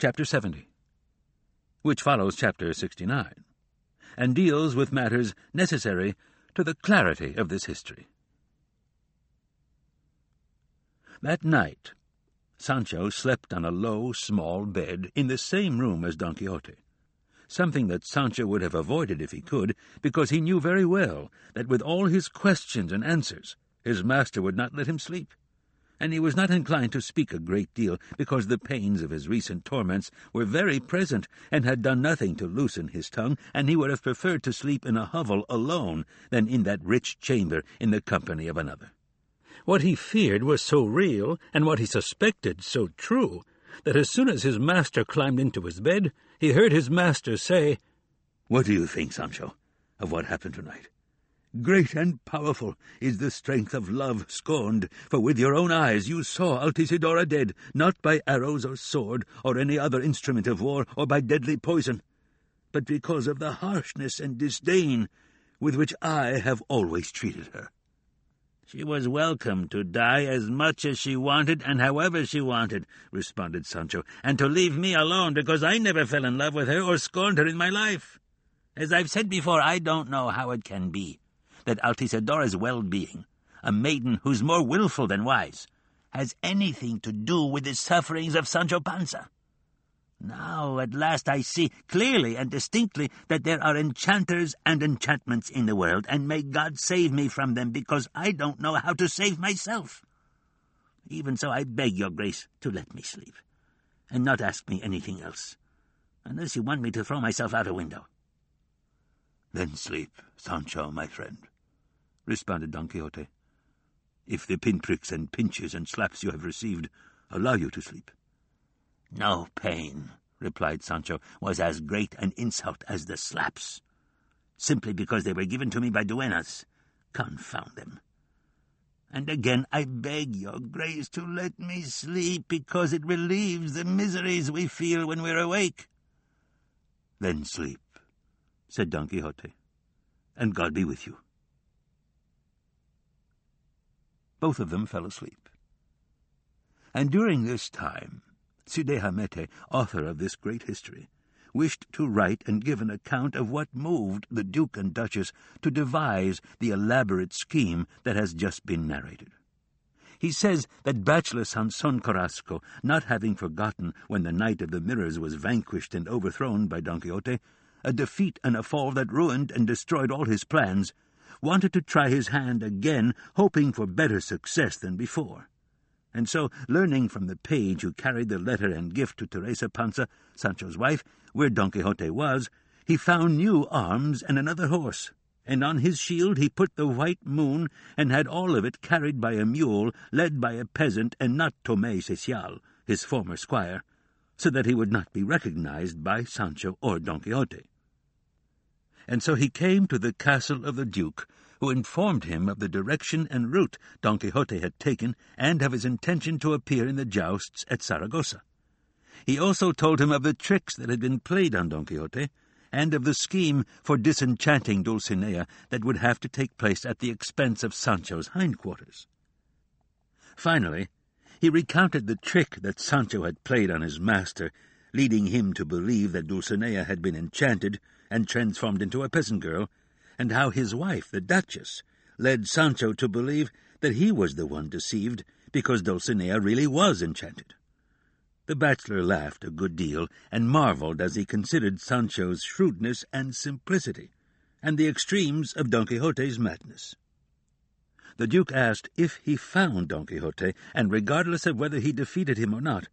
chapter 70, which follows chapter 69, and deals with matters necessary to the clarity of this history. That night, Sancho slept on a low, small bed in the same room as Don Quixote, something that Sancho would have avoided if he could, because he knew very well that with all his questions and answers his master would not let him sleep, and he was not inclined to speak a great deal, because the pains of his recent torments were very present, and had done nothing to loosen his tongue, and he would have preferred to sleep in a hovel alone than in that rich chamber in the company of another. What he feared was so real, and what he suspected so true, that as soon as his master climbed into his bed, he heard his master say, What do you think, Sancho, of what happened tonight? Great and powerful is the strength of love scorned, for with your own eyes you saw Altisidora dead, not by arrows or sword, or any other instrument of war, or by deadly poison, but because of the harshness and disdain with which I have always treated her. She was welcome to die as much as she wanted and however she wanted, responded Sancho, and to leave me alone because I never fell in love with her or scorned her in my life. As I've said before, I don't know how it can be that well-being, a maiden who's more wilful than wise, has anything to do with the sufferings of Sancho Panza. Now, at last, I see clearly and distinctly that there are enchanters and enchantments in the world, and may God save me from them, because I don't know how to save myself. Even so, I beg your grace to let me sleep, and not ask me anything else, unless you want me to throw myself out a window. Then sleep, Sancho, my friend, responded Don Quixote, if the pinpricks and pinches and slaps you have received allow you to sleep. No pain, replied Sancho, was as great an insult as the slaps, simply because they were given to me by duennas. Confound them. And again I beg your grace to let me sleep, because it relieves the miseries we feel when we're awake. Then sleep, said Don Quixote, and God be with you. Both of them fell asleep. And during this time Cide Hamete, author of this great history, wished to write and give an account of what moved the Duke and Duchess to devise the elaborate scheme that has just been narrated. He says that bachelor Sanson Carrasco, not having forgotten when the Knight of the Mirrors was vanquished and overthrown by Don Quixote, a defeat and a fall that ruined and destroyed all his plans, wanted to try his hand again, hoping for better success than before and so, learning from the page who carried the letter and gift to Teresa Panza, Sancho's wife, where Don Quixote was, he found new arms and another horse, and on his shield he put the white moon, and had all of it carried by a mule, led by a peasant, and not Tomé Cecial, his former squire, so that he would not be recognized by Sancho or Don Quixote. And so he came to the castle of the Duke, who informed him of the direction and route Don Quixote had taken and of his intention to appear in the jousts at Saragossa. He also told him of the tricks that had been played on Don Quixote, and of the scheme for disenchanting Dulcinea that would have to take place at the expense of Sancho's hindquarters. Finally, he recounted the trick that Sancho had played on his master, leading him to believe that Dulcinea had been enchanted and transformed into a peasant girl, and how his wife, the Duchess, led Sancho to believe that he was the one deceived because Dulcinea really was enchanted. The bachelor laughed a good deal and marvelled as he considered Sancho's shrewdness and simplicity, and the extremes of Don Quixote's madness. The Duke asked if he found Don Quixote, and regardless of whether he defeated him or not,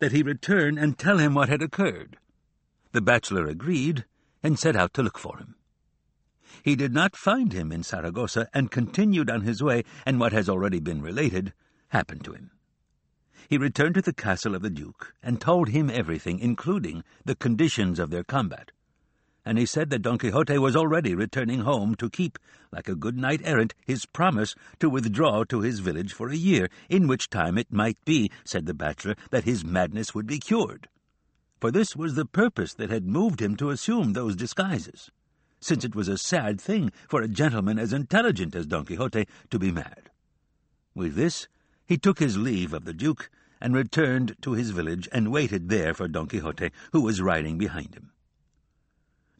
that he return and tell him what had occurred. The bachelor agreed, and set out to look for him. He did not find him in Saragossa, and continued on his way, and what has already been related happened to him. He returned to the castle of the Duke, and told him everything, including the conditions of their combat. And he said that Don Quixote was already returning home to keep, like a good knight errant, his promise to withdraw to his village for a year, in which time it might be, said the bachelor, that his madness would be cured. For this was the purpose that had moved him to assume those disguises since it was a sad thing for a gentleman as intelligent as Don Quixote to be mad. With this, he took his leave of the Duke, and returned to his village and waited there for Don Quixote, who was riding behind him.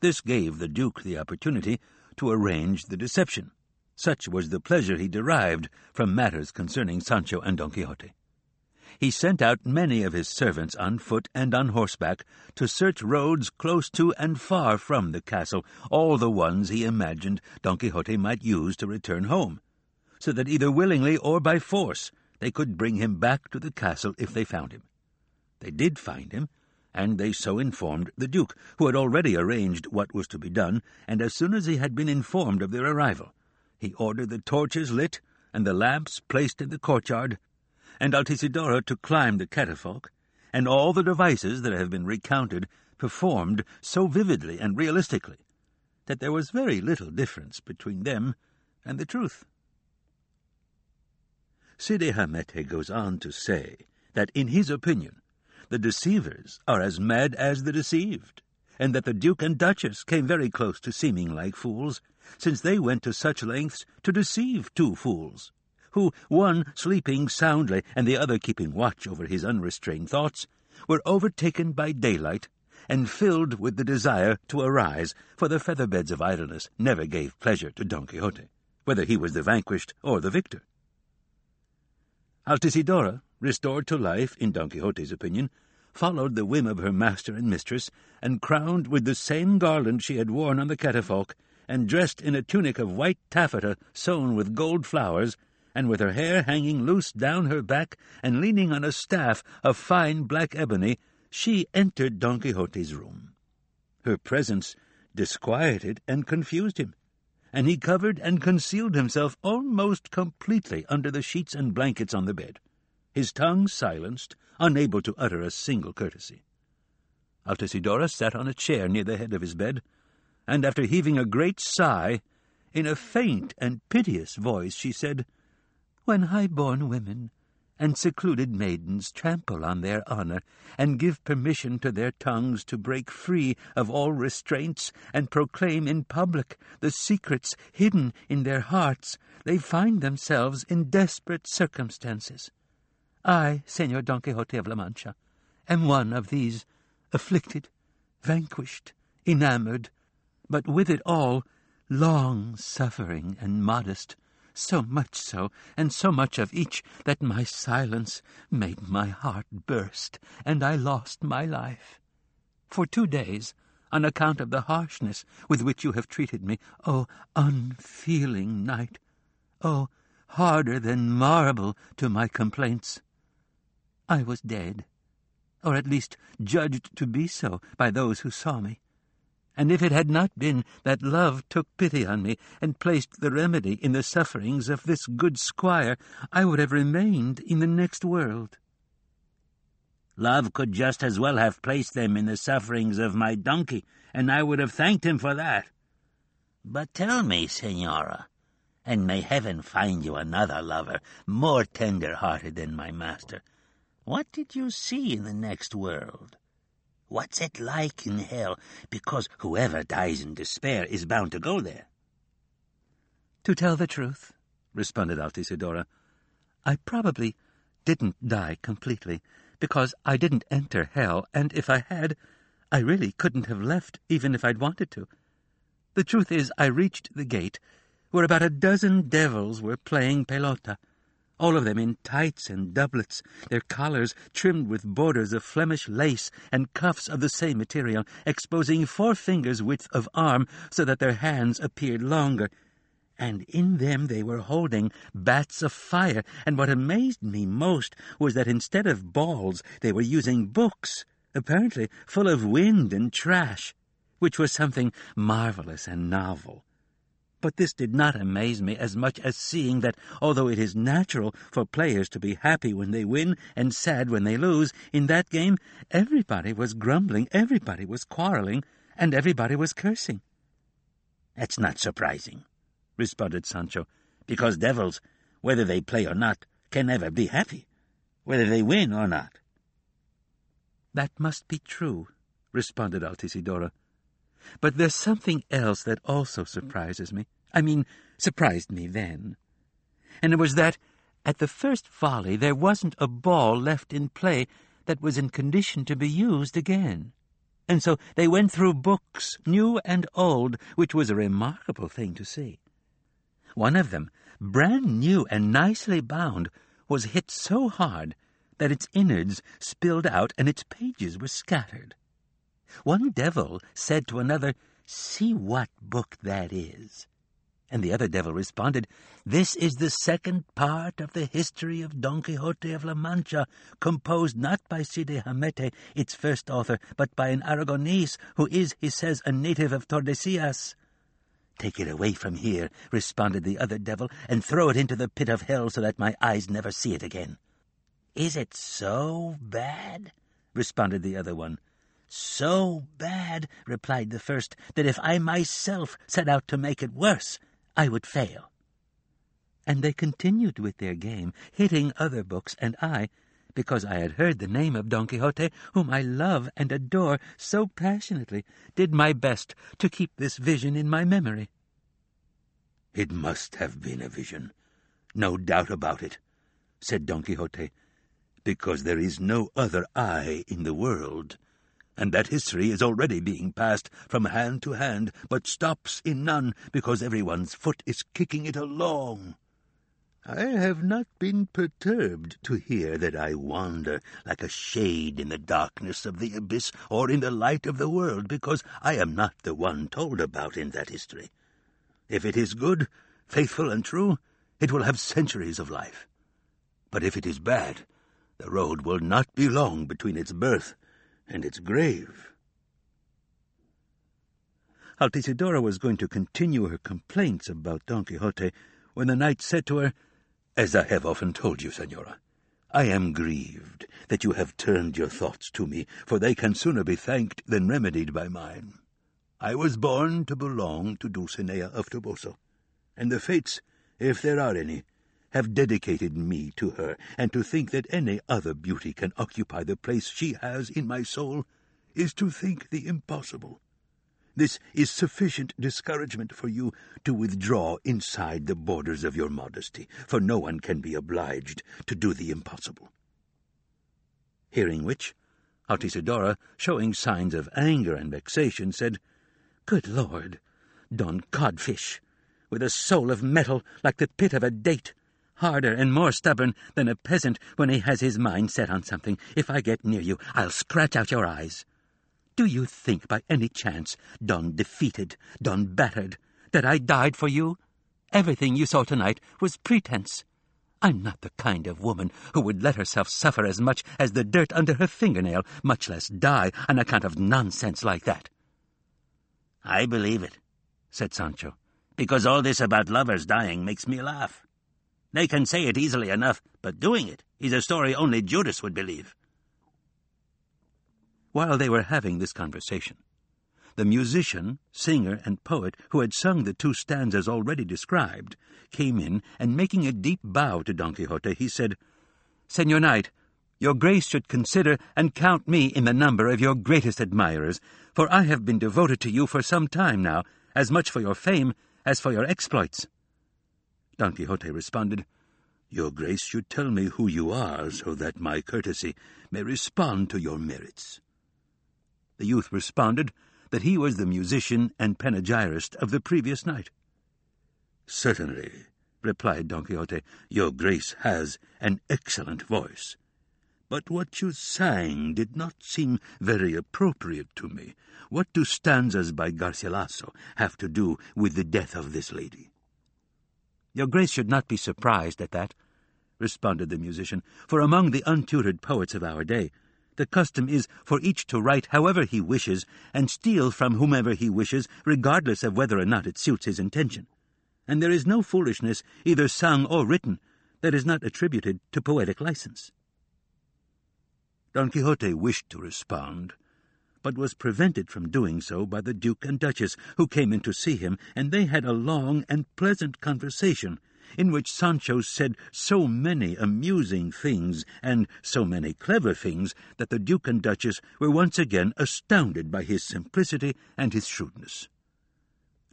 This gave the Duke the opportunity to arrange the deception. Such was the pleasure he derived from matters concerning Sancho and Don Quixote. He sent out many of his servants on foot and on horseback to search roads close to and far from the castle, all the ones he imagined Don Quixote might use to return home, so that either willingly or by force they could bring him back to the castle if they found him. They did find him, and they so informed the Duke, who had already arranged what was to be done, and as soon as he had been informed of their arrival, he ordered the torches lit and the lamps placed in the courtyard, and Altisidora to climb the catafalque, and all the devices that have been recounted performed so vividly and realistically that there was very little difference between them and the truth. Cide Hamete goes on to say that, in his opinion, the deceivers are as mad as the deceived, and that the Duke and Duchess came very close to seeming like fools, since they went to such lengths to deceive two fools, who, one sleeping soundly and the other keeping watch over his unrestrained thoughts, were overtaken by daylight and filled with the desire to arise, for the feather-beds of idleness never gave pleasure to Don Quixote, whether he was the vanquished or the victor. Altisidora, restored to life, in Don Quixote's opinion, followed the whim of her master and mistress, and crowned with the same garland she had worn on the catafalque, and dressed in a tunic of white taffeta sewn with gold flowers, and with her hair hanging loose down her back, and leaning on a staff of fine black ebony, she entered Don Quixote's room. Her presence disquieted and confused him and he covered and concealed himself almost completely under the sheets and blankets on the bed, his tongue silenced, unable to utter a single courtesy. Altisidora sat on a chair near the head of his bed, and after heaving a great sigh, in a faint and piteous voice she said, When high-born women and secluded maidens trample on their honour, and give permission to their tongues to break free of all restraints, and proclaim in public the secrets hidden in their hearts, they find themselves in desperate circumstances. I, Senor Don Quixote of La Mancha, am one of these, afflicted, vanquished, enamoured, but with it all long-suffering and modest, so much so, and so much of each, that my silence made my heart burst, and I lost my life. For two days, on account of the harshness with which you have treated me, O oh, unfeeling knight, O oh, harder than marble to my complaints, I was dead, or at least judged to be so by those who saw me and if it had not been that love took pity on me and placed the remedy in the sufferings of this good squire, I would have remained in the next world. Love could just as well have placed them in the sufferings of my donkey, and I would have thanked him for that. But tell me, Senora, and may heaven find you another lover more tender-hearted than my master, what did you see in the next world? What's it like in hell? Because whoever dies in despair is bound to go there. To tell the truth, responded Altisidora, I probably didn't die completely, because I didn't enter hell, and if I had, I really couldn't have left, even if I'd wanted to. The truth is, I reached the gate, where about a dozen devils were playing pelota all of them in tights and doublets, their collars trimmed with borders of Flemish lace and cuffs of the same material, exposing four fingers' width of arm so that their hands appeared longer. And in them they were holding bats of fire, and what amazed me most was that instead of balls they were using books, apparently full of wind and trash, which was something marvelous and novel. But this did not amaze me as much as seeing that, although it is natural for players to be happy when they win and sad when they lose, in that game everybody was grumbling, everybody was quarrelling, and everybody was cursing. That's not surprising, responded Sancho, because devils, whether they play or not, can never be happy, whether they win or not. That must be true, responded Altisidora. But there's something else that also surprises me. I mean, surprised me then. And it was that, At the first volley there wasn't a ball left in play that was in condition to be used again. And so they went through books, new and old, which was a remarkable thing to see. One of them, brand new and nicely bound, was hit so hard that its innards spilled out and its pages were scattered. One devil said to another, See what book that is. And the other devil responded, This is the second part of the history of Don Quixote of La Mancha, composed not by Cide Hamete, its first author, but by an Aragonese, who is, he says, a native of Tordesillas. Take it away from here, responded the other devil, and throw it into the pit of hell so that my eyes never see it again. Is it so bad? responded the other one. So bad, replied the first, that if I myself set out to make it worse, I would fail. And they continued with their game, hitting other books, and I, because I had heard the name of Don Quixote, whom I love and adore so passionately, did my best to keep this vision in my memory. It must have been a vision, no doubt about it, said Don Quixote, because there is no other I in the world and that history is already being passed from hand to hand, but stops in none because everyone's foot is kicking it along. I have not been perturbed to hear that I wander like a shade in the darkness of the abyss or in the light of the world, because I am not the one told about in that history. If it is good, faithful, and true, it will have centuries of life. But if it is bad, the road will not be long between its birth and its grave. Altisidora was going to continue her complaints about Don Quixote when the knight said to her, As I have often told you, senora, I am grieved that you have turned your thoughts to me, for they can sooner be thanked than remedied by mine. I was born to belong to Dulcinea of Toboso, and the fates, if there are any, have dedicated me to her, and to think that any other beauty can occupy the place she has in my soul is to think the impossible. This is sufficient discouragement for you to withdraw inside the borders of your modesty, for no one can be obliged to do the impossible. Hearing which, Altisidora, showing signs of anger and vexation, said, Good Lord, Don Codfish, with a soul of metal like the pit of a date, harder and more stubborn than a peasant when he has his mind set on something. If I get near you, I'll scratch out your eyes. Do you think by any chance, Don Defeated, Don Battered, that I died for you? Everything you saw tonight was pretense. I'm not the kind of woman who would let herself suffer as much as the dirt under her fingernail, much less die on account of nonsense like that. I believe it, said Sancho, because all this about lovers dying makes me laugh. They can say it easily enough, but doing it is a story only Judas would believe. While they were having this conversation, the musician, singer, and poet who had sung the two stanzas already described came in, and making a deep bow to Don Quixote, he said, Senor Knight, your grace should consider and count me in the number of your greatest admirers, for I have been devoted to you for some time now, as much for your fame as for your exploits. Don Quixote responded, Your grace should tell me who you are, so that my courtesy may respond to your merits. The youth responded that he was the musician and panegyrist of the previous night. Certainly, replied Don Quixote, your grace has an excellent voice. But what you sang did not seem very appropriate to me. What do stanzas by Garcilaso have to do with the death of this lady? Your Grace should not be surprised at that, responded the musician, for among the untutored poets of our day, the custom is for each to write however he wishes and steal from whomever he wishes, regardless of whether or not it suits his intention. And there is no foolishness, either sung or written, that is not attributed to poetic license. Don Quixote wished to respond, but was prevented from doing so by the Duke and Duchess, who came in to see him, and they had a long and pleasant conversation, in which Sancho said so many amusing things and so many clever things that the Duke and Duchess were once again astounded by his simplicity and his shrewdness.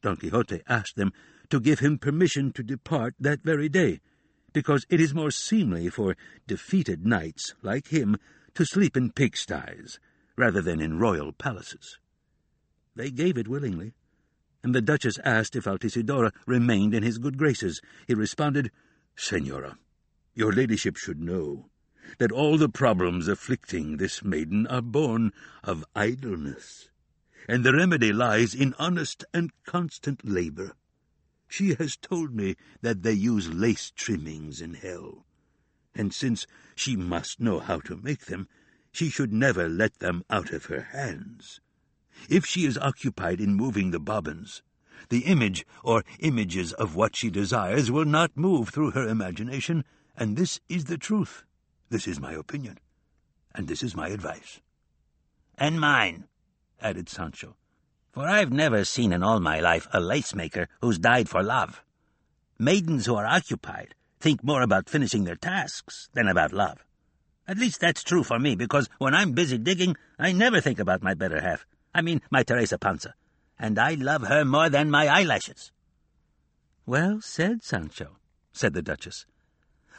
Don Quixote asked them to give him permission to depart that very day, because it is more seemly for defeated knights like him to sleep in pigsties rather than in royal palaces. They gave it willingly, and the Duchess asked if Altisidora remained in his good graces. He responded, Senora, your ladyship should know that all the problems afflicting this maiden are born of idleness, and the remedy lies in honest and constant labour. She has told me that they use lace trimmings in hell, and since she must know how to make them, she should never let them out of her hands. If she is occupied in moving the bobbins, the image or images of what she desires will not move through her imagination, and this is the truth. This is my opinion, and this is my advice. And mine, added Sancho for I've never seen in all my life a lace-maker who's died for love. Maidens who are occupied think more about finishing their tasks than about love. At least that's true for me, because when I'm busy digging, I never think about my better half. I mean, my Teresa Panza. And I love her more than my eyelashes. Well said, Sancho, said the Duchess.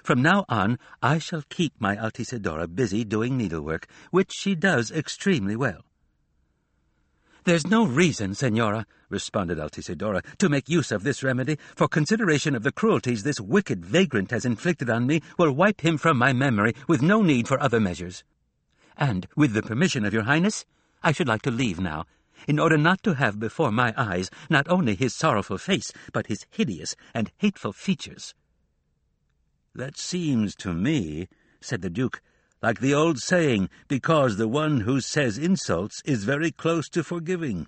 From now on, I shall keep my Altisidora busy doing needlework, which she does extremely well. There's no reason, Senora, responded Altisidora, to make use of this remedy, for consideration of the cruelties this wicked vagrant has inflicted on me will wipe him from my memory with no need for other measures. And, with the permission of your highness, I should like to leave now, in order not to have before my eyes not only his sorrowful face, but his hideous and hateful features. That seems to me, said the Duke, like the old saying, because the one who says insults is very close to forgiving.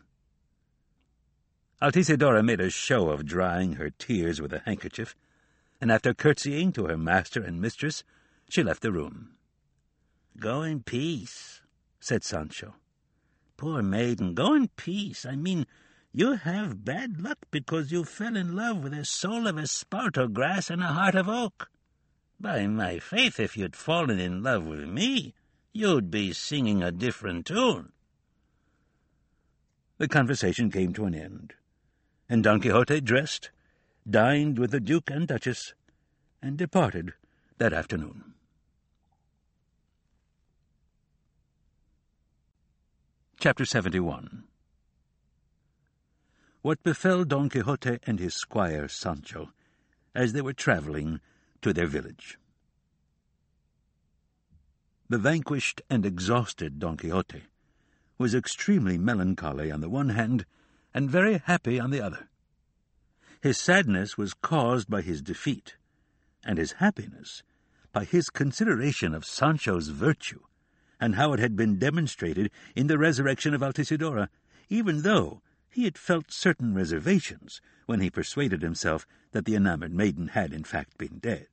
Altisidora made a show of drying her tears with a handkerchief, and after curtsying to her master and mistress, she left the room. Go in peace, said Sancho. Poor maiden, go in peace. I mean, you have bad luck because you fell in love with a soul of esparto grass and a heart of oak. By my faith, if you'd fallen in love with me, you'd be singing a different tune. The conversation came to an end, and Don Quixote dressed, dined with the Duke and Duchess, and departed that afternoon. Chapter 71 What befell Don Quixote and his squire Sancho as they were travelling to their village. The vanquished and exhausted Don Quixote was extremely melancholy on the one hand and very happy on the other. His sadness was caused by his defeat, and his happiness by his consideration of Sancho's virtue and how it had been demonstrated in the resurrection of Altisidora, even though he had felt certain reservations when he persuaded himself that the enamoured maiden had in fact been dead.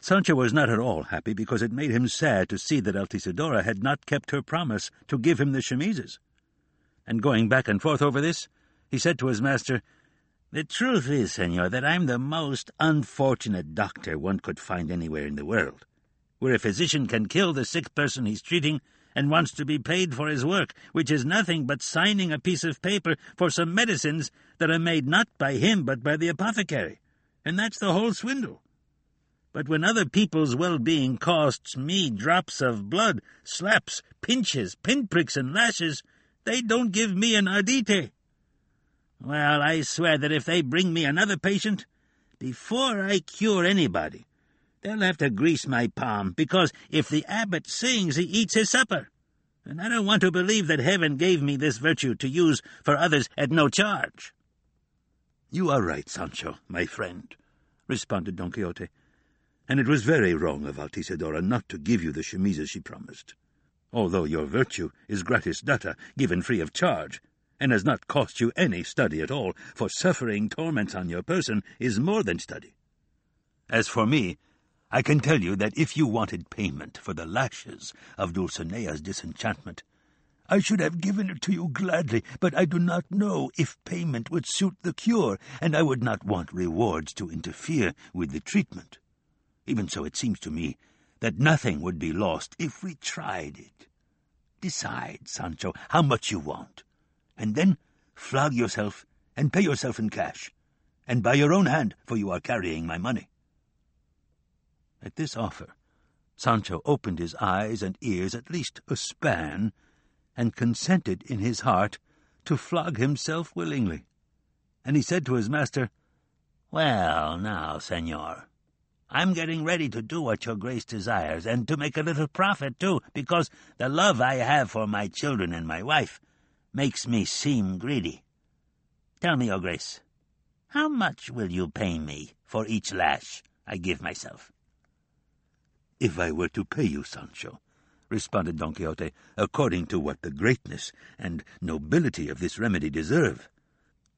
Sancho was not at all happy because it made him sad to see that Altisidora had not kept her promise to give him the chemises. And going back and forth over this, he said to his master, The truth is, senor, that I'm the most unfortunate doctor one could find anywhere in the world, where a physician can kill the sick person he's treating and wants to be paid for his work, which is nothing but signing a piece of paper for some medicines that are made not by him but by the apothecary. And that's the whole swindle. But when other people's well-being costs me drops of blood, slaps, pinches, pinpricks, and lashes, they don't give me an ardite. Well, I swear that if they bring me another patient, before I cure anybody, They'll have to grease my palm, because if the abbot sings, he eats his supper. And I don't want to believe that heaven gave me this virtue to use for others at no charge. You are right, Sancho, my friend, responded Don Quixote, and it was very wrong of Altisidora not to give you the chemises she promised, although your virtue is gratis data, given free of charge, and has not cost you any study at all, for suffering torments on your person is more than study. As for me, I can tell you that if you wanted payment for the lashes of Dulcinea's disenchantment, I should have given it to you gladly, but I do not know if payment would suit the cure, and I would not want rewards to interfere with the treatment. Even so, it seems to me that nothing would be lost if we tried it. Decide, Sancho, how much you want, and then flog yourself and pay yourself in cash, and by your own hand, for you are carrying my money. At this offer, Sancho opened his eyes and ears at least a span, and consented in his heart to flog himself willingly. And he said to his master, Well, now, senor, I'm getting ready to do what your grace desires, and to make a little profit, too, because the love I have for my children and my wife makes me seem greedy. Tell me, your grace, how much will you pay me for each lash I give myself? If I were to pay you, Sancho, responded Don Quixote, according to what the greatness and nobility of this remedy deserve,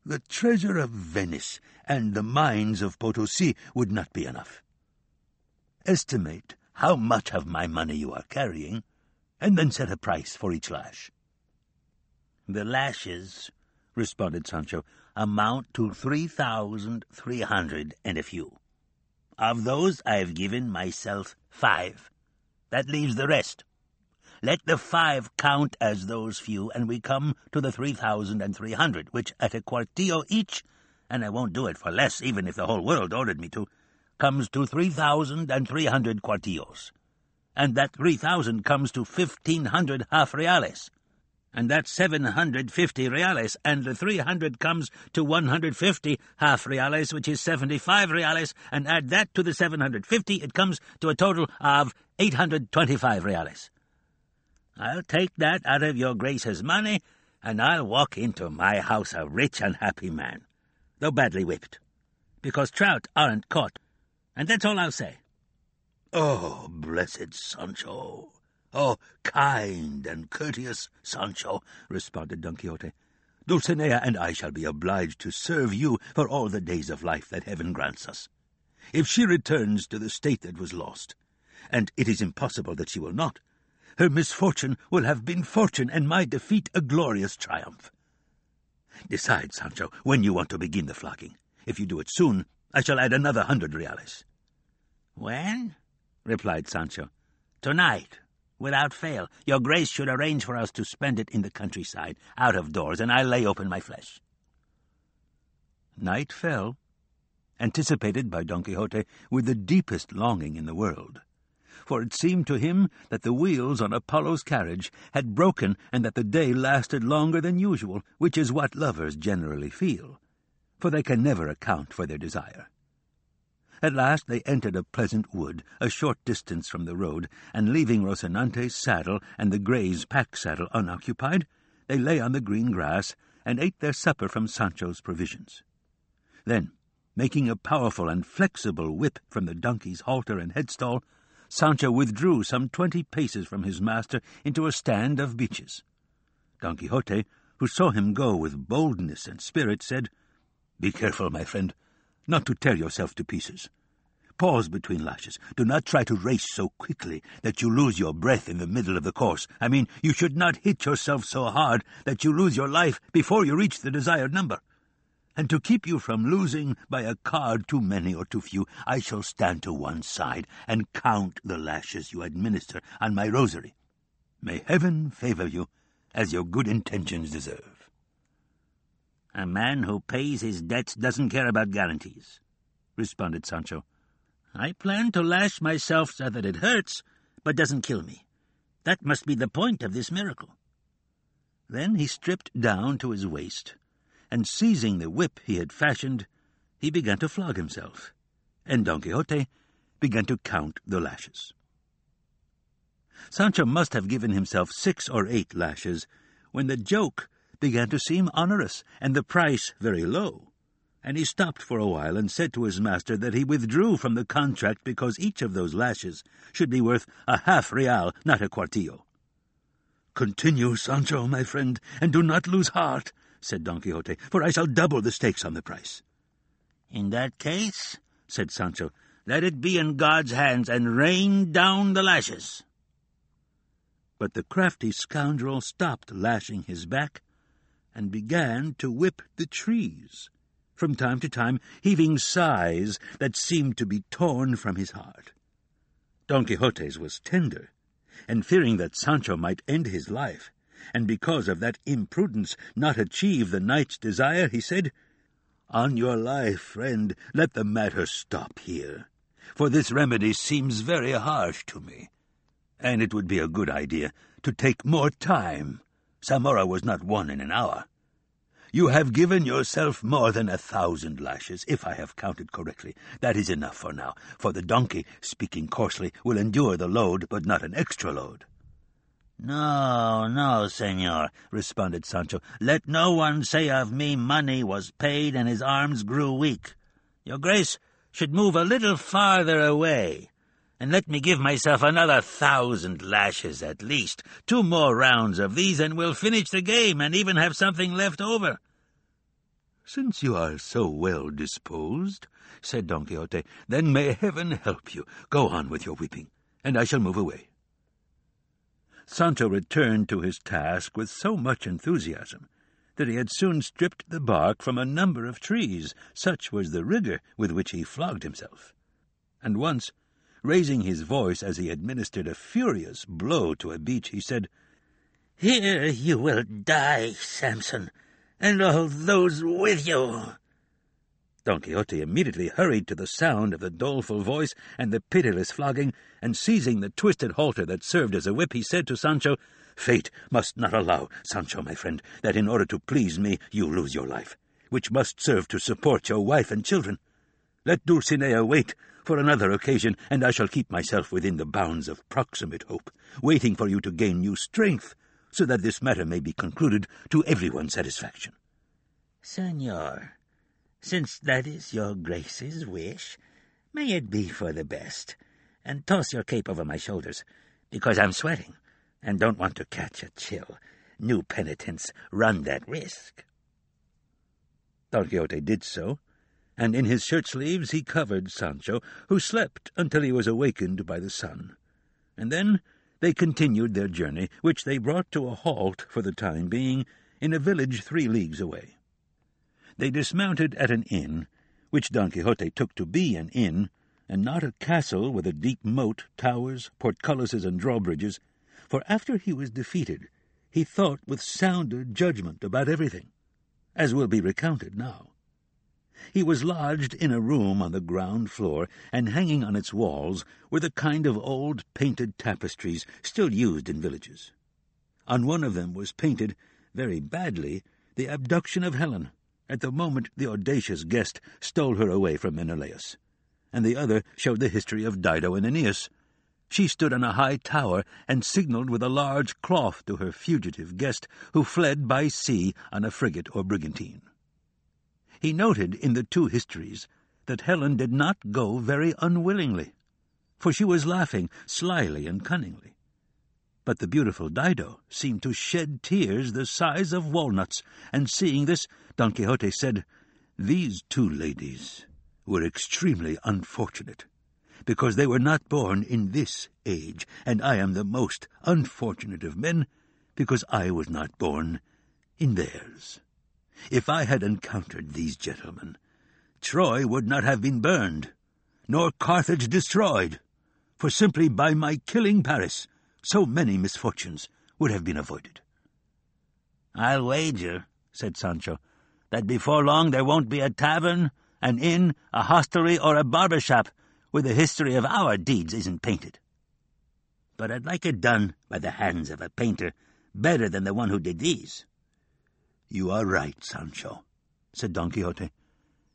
the treasure of Venice and the mines of Potosi would not be enough. Estimate how much of my money you are carrying, and then set a price for each lash. The lashes, responded Sancho, amount to three thousand three hundred and a few. Of those I have given myself five. That leaves the rest. Let the five count as those few, and we come to the three thousand and three hundred, which at a quartillo each, and I won't do it for less even if the whole world ordered me to, comes to three thousand and three hundred quartillos. And that three thousand comes to fifteen hundred half reales and that's 750 reales, and the 300 comes to 150 half reales, which is 75 reales, and add that to the 750, it comes to a total of 825 reales. I'll take that out of your grace's money, and I'll walk into my house a rich and happy man, though badly whipped, because trout aren't caught, and that's all I'll say. Oh, blessed Sancho! Oh, kind and courteous Sancho, responded Don Quixote. Dulcinea and I shall be obliged to serve you for all the days of life that heaven grants us. If she returns to the state that was lost, and it is impossible that she will not, her misfortune will have been fortune, and my defeat a glorious triumph. Decide, Sancho, when you want to begin the flogging. If you do it soon, I shall add another hundred reales. When? replied Sancho. Tonight without fail. Your grace should arrange for us to spend it in the countryside, out of doors, and I lay open my flesh. Night fell, anticipated by Don Quixote with the deepest longing in the world, for it seemed to him that the wheels on Apollo's carriage had broken and that the day lasted longer than usual, which is what lovers generally feel, for they can never account for their desire. At last they entered a pleasant wood, a short distance from the road, and leaving Rocinante's saddle and the Gray's pack saddle unoccupied, they lay on the green grass and ate their supper from Sancho's provisions. Then, making a powerful and flexible whip from the donkey's halter and headstall, Sancho withdrew some twenty paces from his master into a stand of beeches. Don Quixote, who saw him go with boldness and spirit, said, Be careful, my friend not to tear yourself to pieces. Pause between lashes. Do not try to race so quickly that you lose your breath in the middle of the course. I mean, you should not hit yourself so hard that you lose your life before you reach the desired number. And to keep you from losing by a card too many or too few, I shall stand to one side and count the lashes you administer on my rosary. May heaven favor you as your good intentions deserve. A man who pays his debts doesn't care about guarantees, responded Sancho. I plan to lash myself so that it hurts, but doesn't kill me. That must be the point of this miracle. Then he stripped down to his waist, and seizing the whip he had fashioned, he began to flog himself, and Don Quixote began to count the lashes. Sancho must have given himself six or eight lashes when the joke began to seem onerous, and the price very low. And he stopped for a while and said to his master that he withdrew from the contract because each of those lashes should be worth a half real, not a quartillo. Continue, Sancho, my friend, and do not lose heart, said Don Quixote, for I shall double the stakes on the price. In that case, said Sancho, let it be in God's hands, and rain down the lashes. But the crafty scoundrel stopped lashing his back and began to whip the trees, from time to time heaving sighs that seemed to be torn from his heart. Don Quixote's was tender, and fearing that Sancho might end his life, and because of that imprudence not achieve the knight's desire, he said, On your life, friend, let the matter stop here. for this remedy seems very harsh to me, and it would be a good idea to take more time. Zamora was not won in an hour. You have given yourself more than a thousand lashes, if I have counted correctly. That is enough for now, for the donkey, speaking coarsely, will endure the load, but not an extra load. No, no, senor, responded Sancho. Let no one say of me money was paid and his arms grew weak. Your grace should move a little farther away, and let me give myself another thousand lashes at least. Two more rounds of these, and we'll finish the game, and even have something left over. Since you are so well disposed, said Don Quixote, then may heaven help you. Go on with your weeping, and I shall move away. Sancho returned to his task with so much enthusiasm that he had soon stripped the bark from a number of trees, such was the rigour with which he flogged himself. And once, raising his voice as he administered a furious blow to a beech, he said, Here you will die, Samson, and all those with you. Don Quixote immediately hurried to the sound of the doleful voice and the pitiless flogging, and seizing the twisted halter that served as a whip, he said to Sancho, Fate must not allow, Sancho, my friend, that in order to please me you lose your life, which must serve to support your wife and children. Let Dulcinea wait for another occasion, and I shall keep myself within the bounds of proximate hope, waiting for you to gain new strength so that this matter may be concluded to everyone's satisfaction. Senor, since that is your grace's wish, may it be for the best, and toss your cape over my shoulders, because I'm sweating, and don't want to catch a chill. New penitents run that risk. Don Quixote did so, and in his shirt sleeves he covered Sancho, who slept until he was awakened by the sun, and then they continued their journey, which they brought to a halt for the time being in a village three leagues away. They dismounted at an inn, which Don Quixote took to be an inn, and not a castle with a deep moat, towers, portcullises, and drawbridges, for after he was defeated, he thought with sounder judgment about everything, as will be recounted now. He was lodged in a room on the ground floor, and hanging on its walls were the kind of old painted tapestries still used in villages. On one of them was painted, very badly, the abduction of Helen, at the moment the audacious guest stole her away from Menelaus, and the other showed the history of Dido and Aeneas. She stood on a high tower and signalled with a large cloth to her fugitive guest, who fled by sea on a frigate or brigantine. He noted in the two histories that Helen did not go very unwillingly, for she was laughing slyly and cunningly. But the beautiful Dido seemed to shed tears the size of walnuts, and seeing this, Don Quixote said, These two ladies were extremely unfortunate, because they were not born in this age, and I am the most unfortunate of men, because I was not born in theirs. If I had encountered these gentlemen, Troy would not have been burned, nor Carthage destroyed, for simply by my killing Paris, so many misfortunes would have been avoided. I'll wager, said Sancho, that before long there won't be a tavern, an inn, a hostelry, or a barber shop where the history of our deeds isn't painted. But I'd like it done by the hands of a painter better than the one who did these. You are right, Sancho, said Don Quixote,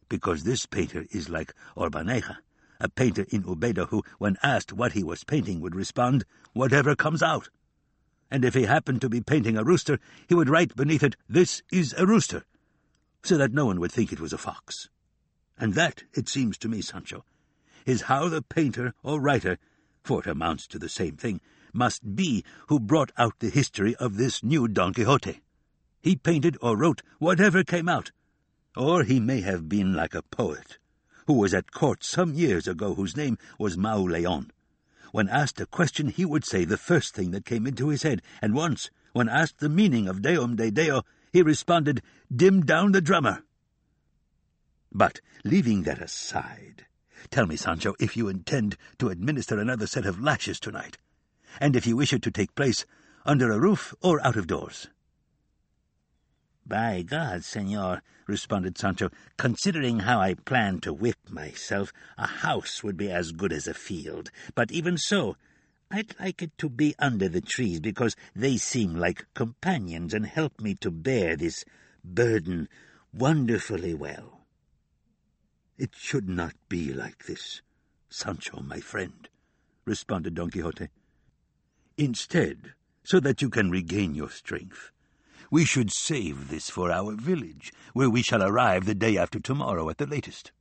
because this painter is like Orbaneja, a painter in Ubeda who, when asked what he was painting, would respond, whatever comes out. And if he happened to be painting a rooster, he would write beneath it, this is a rooster, so that no one would think it was a fox. And that, it seems to me, Sancho, is how the painter or writer, for it amounts to the same thing, must be who brought out the history of this new Don Quixote. He painted or wrote whatever came out. Or he may have been like a poet, who was at court some years ago, whose name was Mauleon. When asked a question, he would say the first thing that came into his head, and once, when asked the meaning of Deum de Deo, he responded, Dim down the drummer. But, leaving that aside, tell me, Sancho, if you intend to administer another set of lashes tonight, and if you wish it to take place under a roof or out of doors. By God, senor, responded Sancho, considering how I plan to whip myself, a house would be as good as a field. But even so, I'd like it to be under the trees, because they seem like companions and help me to bear this burden wonderfully well. It should not be like this, Sancho, my friend, responded Don Quixote. Instead, so that you can regain your strength, we should save this for our village, where we shall arrive the day after tomorrow at the latest.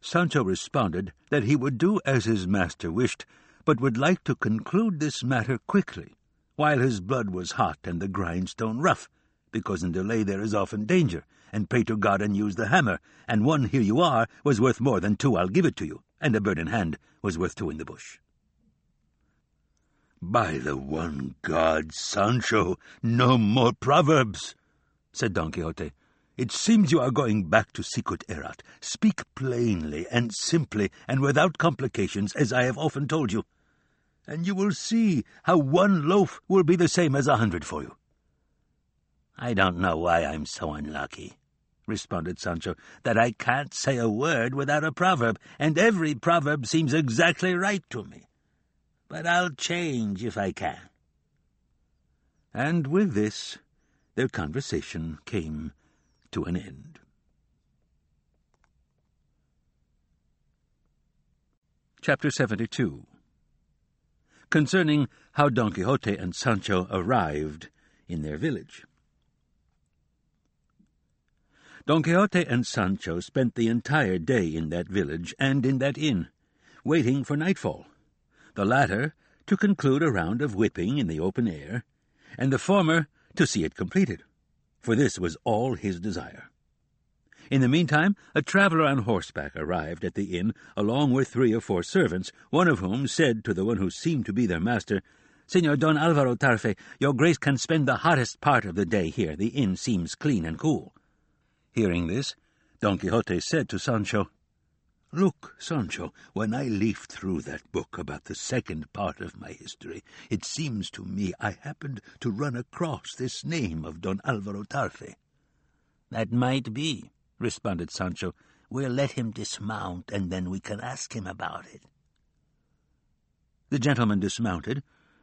Sancho responded that he would do as his master wished, but would like to conclude this matter quickly, while his blood was hot and the grindstone rough, because in delay there is often danger, and pray to God and use the hammer, and one here you are was worth more than two I'll give it to you, and a bird in hand was worth two in the bush. By the one God, Sancho, no more proverbs, said Don Quixote. It seems you are going back to Sicut Erat. Speak plainly and simply and without complications, as I have often told you, and you will see how one loaf will be the same as a hundred for you. I don't know why I'm so unlucky, responded Sancho, that I can't say a word without a proverb, and every proverb seems exactly right to me. But I'll change if I can. And with this, their conversation came to an end. Chapter 72 Concerning how Don Quixote and Sancho arrived in their village. Don Quixote and Sancho spent the entire day in that village and in that inn, waiting for nightfall, the latter to conclude a round of whipping in the open air, and the former to see it completed, for this was all his desire. In the meantime, a traveller on horseback arrived at the inn, along with three or four servants, one of whom said to the one who seemed to be their master, Senor Don Alvaro Tarfe, your grace can spend the hottest part of the day here. The inn seems clean and cool. Hearing this, Don Quixote said to Sancho, Look, Sancho, when I leafed through that book about the second part of my history, it seems to me I happened to run across this name of Don Alvaro Tarfe. That might be, responded Sancho. We'll let him dismount, and then we can ask him about it. The gentleman dismounted,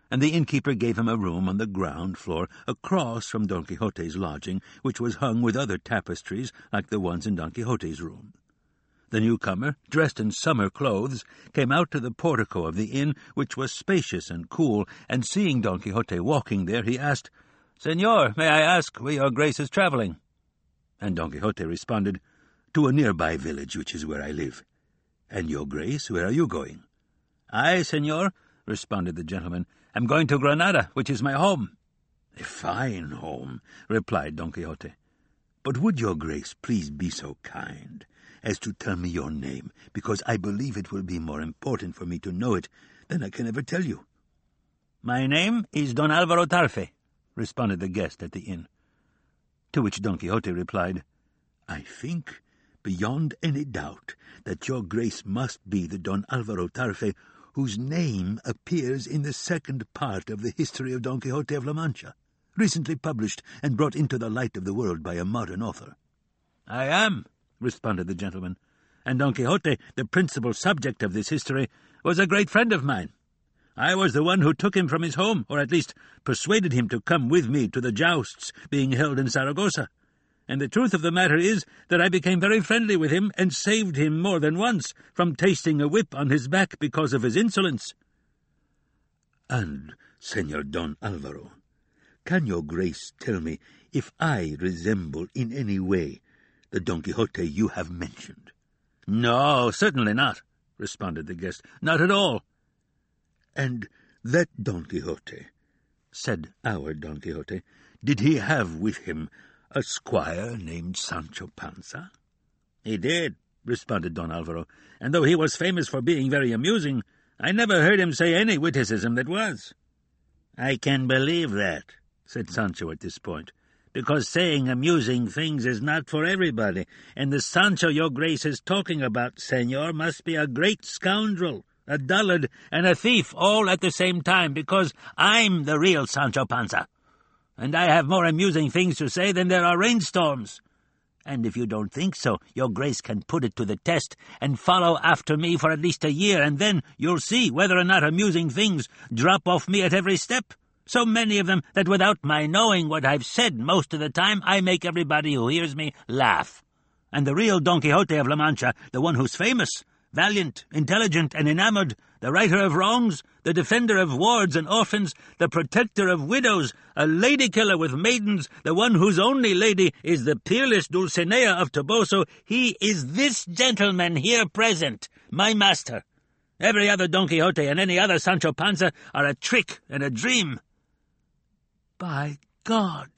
and the innkeeper gave him a room on the ground floor across from Don Quixote's lodging, which was hung with other tapestries like the ones in Don Quixote's room. The newcomer, dressed in summer clothes, came out to the portico of the inn, which was spacious and cool, and seeing Don Quixote walking there, he asked, Senor, may I ask where your grace is travelling? And Don Quixote responded, To a nearby village, which is where I live. And your grace, where are you going? I, senor, responded the gentleman, am going to Granada, which is my home. A fine home, replied Don Quixote. But would your grace please be so kind as to tell me your name, because I believe it will be more important for me to know it than I can ever tell you. My name is Don Alvaro Tarfe, responded the guest at the inn. To which Don Quixote replied, I think, beyond any doubt, that your grace must be the Don Alvaro Tarfe whose name appears in the second part of the history of Don Quixote of La Mancha, recently published and brought into the light of the world by a modern author. I am, responded the gentleman, and Don Quixote, the principal subject of this history, was a great friend of mine. I was the one who took him from his home, or at least persuaded him to come with me to the jousts being held in Saragossa and the truth of the matter is that I became very friendly with him and saved him more than once from tasting a whip on his back because of his insolence. And, Senor Don Alvaro, can your grace tell me if I resemble in any way the Don Quixote you have mentioned? No, certainly not, responded the guest. Not at all. And that Don Quixote, said our Don Quixote, did he have with him a squire named Sancho Panza? He did, responded Don Alvaro, and though he was famous for being very amusing, I never heard him say any witticism that was. I can believe that, said Sancho at this point, because saying amusing things is not for everybody, and the Sancho your grace is talking about, senor, must be a great scoundrel, a dullard, and a thief all at the same time, because I'm the real Sancho Panza. and I have more amusing things to say than there are rainstorms. And if you don't think so, your grace can put it to the test and follow after me for at least a year, and then you'll see whether or not amusing things drop off me at every step. So many of them that without my knowing what I've said most of the time, I make everybody who hears me laugh. And the real Don Quixote of La Mancha, the one who's famous, valiant, intelligent, and enamored, the righter of wrongs, the defender of wards and orphans, the protector of widows, a lady killer with maidens, the one whose only lady is the peerless Dulcinea of Toboso, he is this gentleman here present, my master. Every other Don Quixote and any other Sancho Panza are a trick and a dream. By God,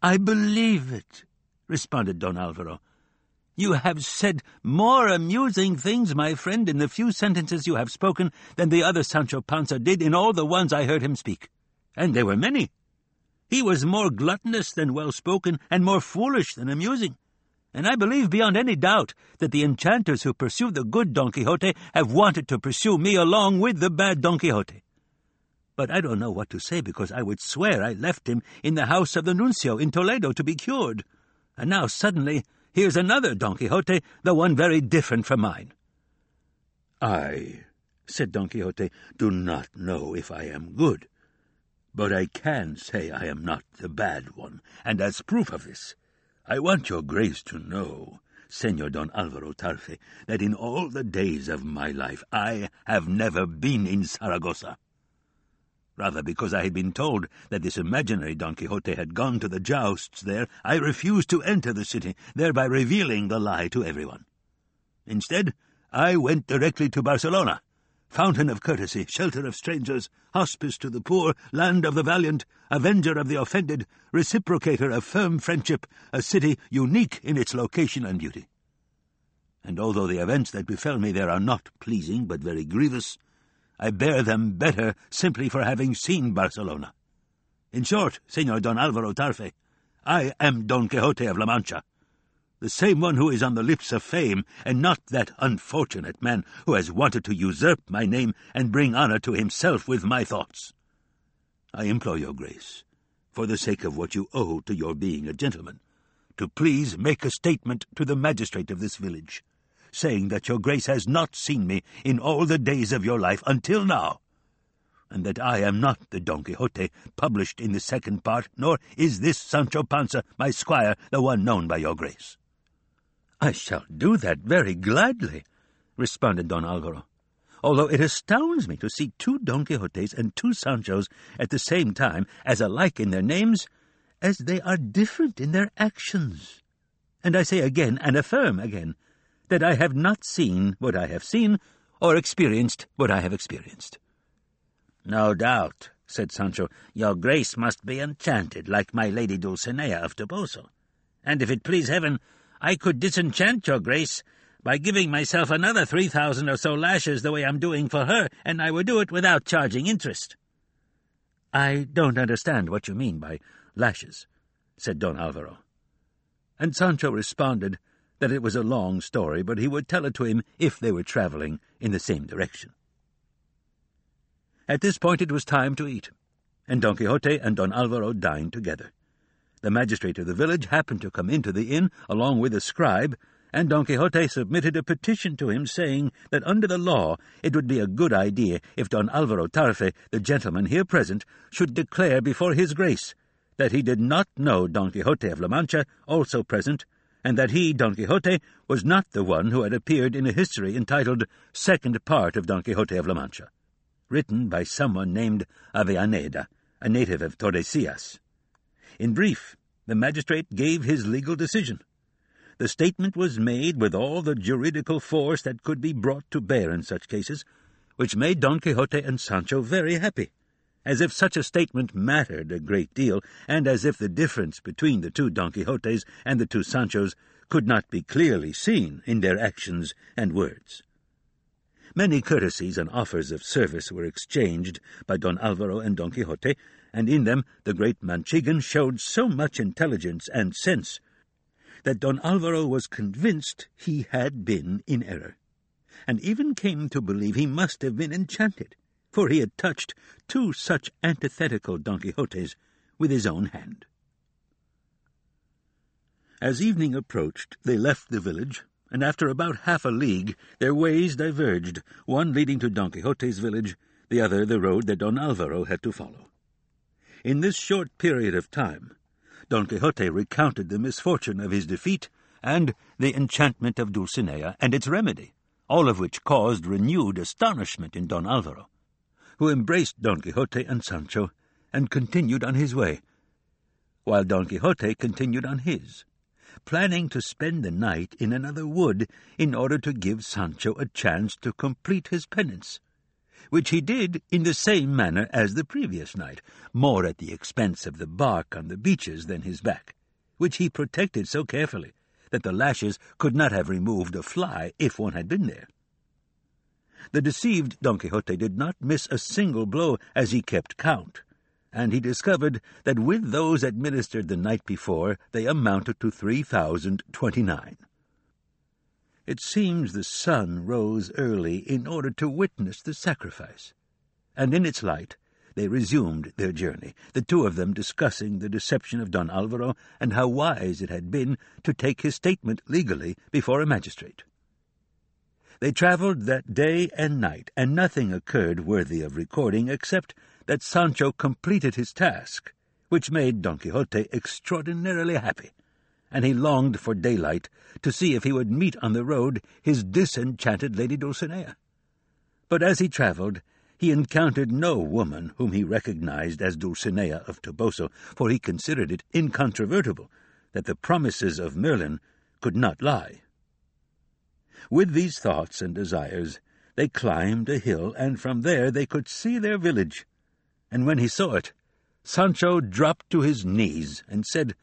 I believe it, responded Don Alvaro. You have said more amusing things, my friend, in the few sentences you have spoken than the other Sancho Panza did in all the ones I heard him speak. And they were many. He was more gluttonous than well-spoken, and more foolish than amusing. And I believe beyond any doubt that the enchanters who pursue the good Don Quixote have wanted to pursue me along with the bad Don Quixote. But I don't know what to say, because I would swear I left him in the house of the nuncio in Toledo to be cured. And now suddenly Here's another Don Quixote, the one very different from mine. I, said Don Quixote, do not know if I am good, but I can say I am not the bad one, and as proof of this, I want your grace to know, Senor Don Alvaro Tarfe, that in all the days of my life I have never been in Saragossa. Rather, because I had been told that this imaginary Don Quixote had gone to the jousts there, I refused to enter the city, thereby revealing the lie to everyone. Instead, I went directly to Barcelona, fountain of courtesy, shelter of strangers, hospice to the poor, land of the valiant, avenger of the offended, reciprocator of firm friendship, a city unique in its location and beauty. And although the events that befell me there are not pleasing, but very grievous, I bear them better simply for having seen Barcelona. In short, Senor Don Alvaro Tarfe, I am Don Quixote of La Mancha, the same one who is on the lips of fame, and not that unfortunate man who has wanted to usurp my name and bring honour to himself with my thoughts. I implore your grace, for the sake of what you owe to your being a gentleman, to please make a statement to the magistrate of this village, saying that your grace has not seen me in all the days of your life until now, and that I am not the Don Quixote published in the second part, nor is this Sancho Panza, my squire, the one known by your grace. I shall do that very gladly, responded Don Alvaro, although it astounds me to see two Don Quixotes and two Sanchos at the same time, as alike in their names as they are different in their actions. And I say again, and affirm again, that I have not seen what I have seen, or experienced what I have experienced. No doubt, said Sancho, your grace must be enchanted, like my lady Dulcinea of Toboso. And if it please heaven, I could disenchant your grace by giving myself another three thousand or so lashes the way I'm doing for her, and I would do it without charging interest. I don't understand what you mean by lashes, said Don Alvaro. And Sancho responded that it was a long story, but he would tell it to him if they were travelling in the same direction. At this point it was time to eat, and Don Quixote and Don Alvaro dined together. The magistrate of the village happened to come into the inn along with a scribe, and Don Quixote submitted a petition to him saying that under the law it would be a good idea if Don Alvaro Tarfe, the gentleman here present, should declare before his grace that he did not know Don Quixote of La Mancha, also present, and that he, Don Quixote, was not the one who had appeared in a history entitled Second Part of Don Quixote of La Mancha, written by someone named Avellaneda, a native of Tordesillas. In brief, the magistrate gave his legal decision. The statement was made with all the juridical force that could be brought to bear in such cases, which made Don Quixote and Sancho very happy as if such a statement mattered a great deal, and as if the difference between the two Don Quixotes and the two Sanchos could not be clearly seen in their actions and words. Many courtesies and offers of service were exchanged by Don Alvaro and Don Quixote, and in them the great Manchegan showed so much intelligence and sense that Don Alvaro was convinced he had been in error, and even came to believe he must have been enchanted for he had touched two such antithetical Don Quixotes with his own hand. As evening approached, they left the village, and after about half a league their ways diverged, one leading to Don Quixote's village, the other the road that Don Alvaro had to follow. In this short period of time, Don Quixote recounted the misfortune of his defeat and the enchantment of Dulcinea and its remedy, all of which caused renewed astonishment in Don Alvaro, who embraced Don Quixote and Sancho and continued on his way, while Don Quixote continued on his, planning to spend the night in another wood in order to give Sancho a chance to complete his penance, which he did in the same manner as the previous night, more at the expense of the bark on the beeches than his back, which he protected so carefully that the lashes could not have removed a fly if one had been there. The deceived Don Quixote did not miss a single blow as he kept count, and he discovered that with those administered the night before they amounted to three thousand twenty-nine. It seems the sun rose early in order to witness the sacrifice, and in its light they resumed their journey, the two of them discussing the deception of Don Alvaro and how wise it had been to take his statement legally before a magistrate. They travelled that day and night, and nothing occurred worthy of recording except that Sancho completed his task, which made Don Quixote extraordinarily happy, and he longed for daylight to see if he would meet on the road his disenchanted Lady Dulcinea. But as he travelled, he encountered no woman whom he recognized as Dulcinea of Toboso, for he considered it incontrovertible that the promises of Merlin could not lie. With these thoughts and desires, they climbed a hill, and from there they could see their village, and when he saw it, Sancho dropped to his knees and said,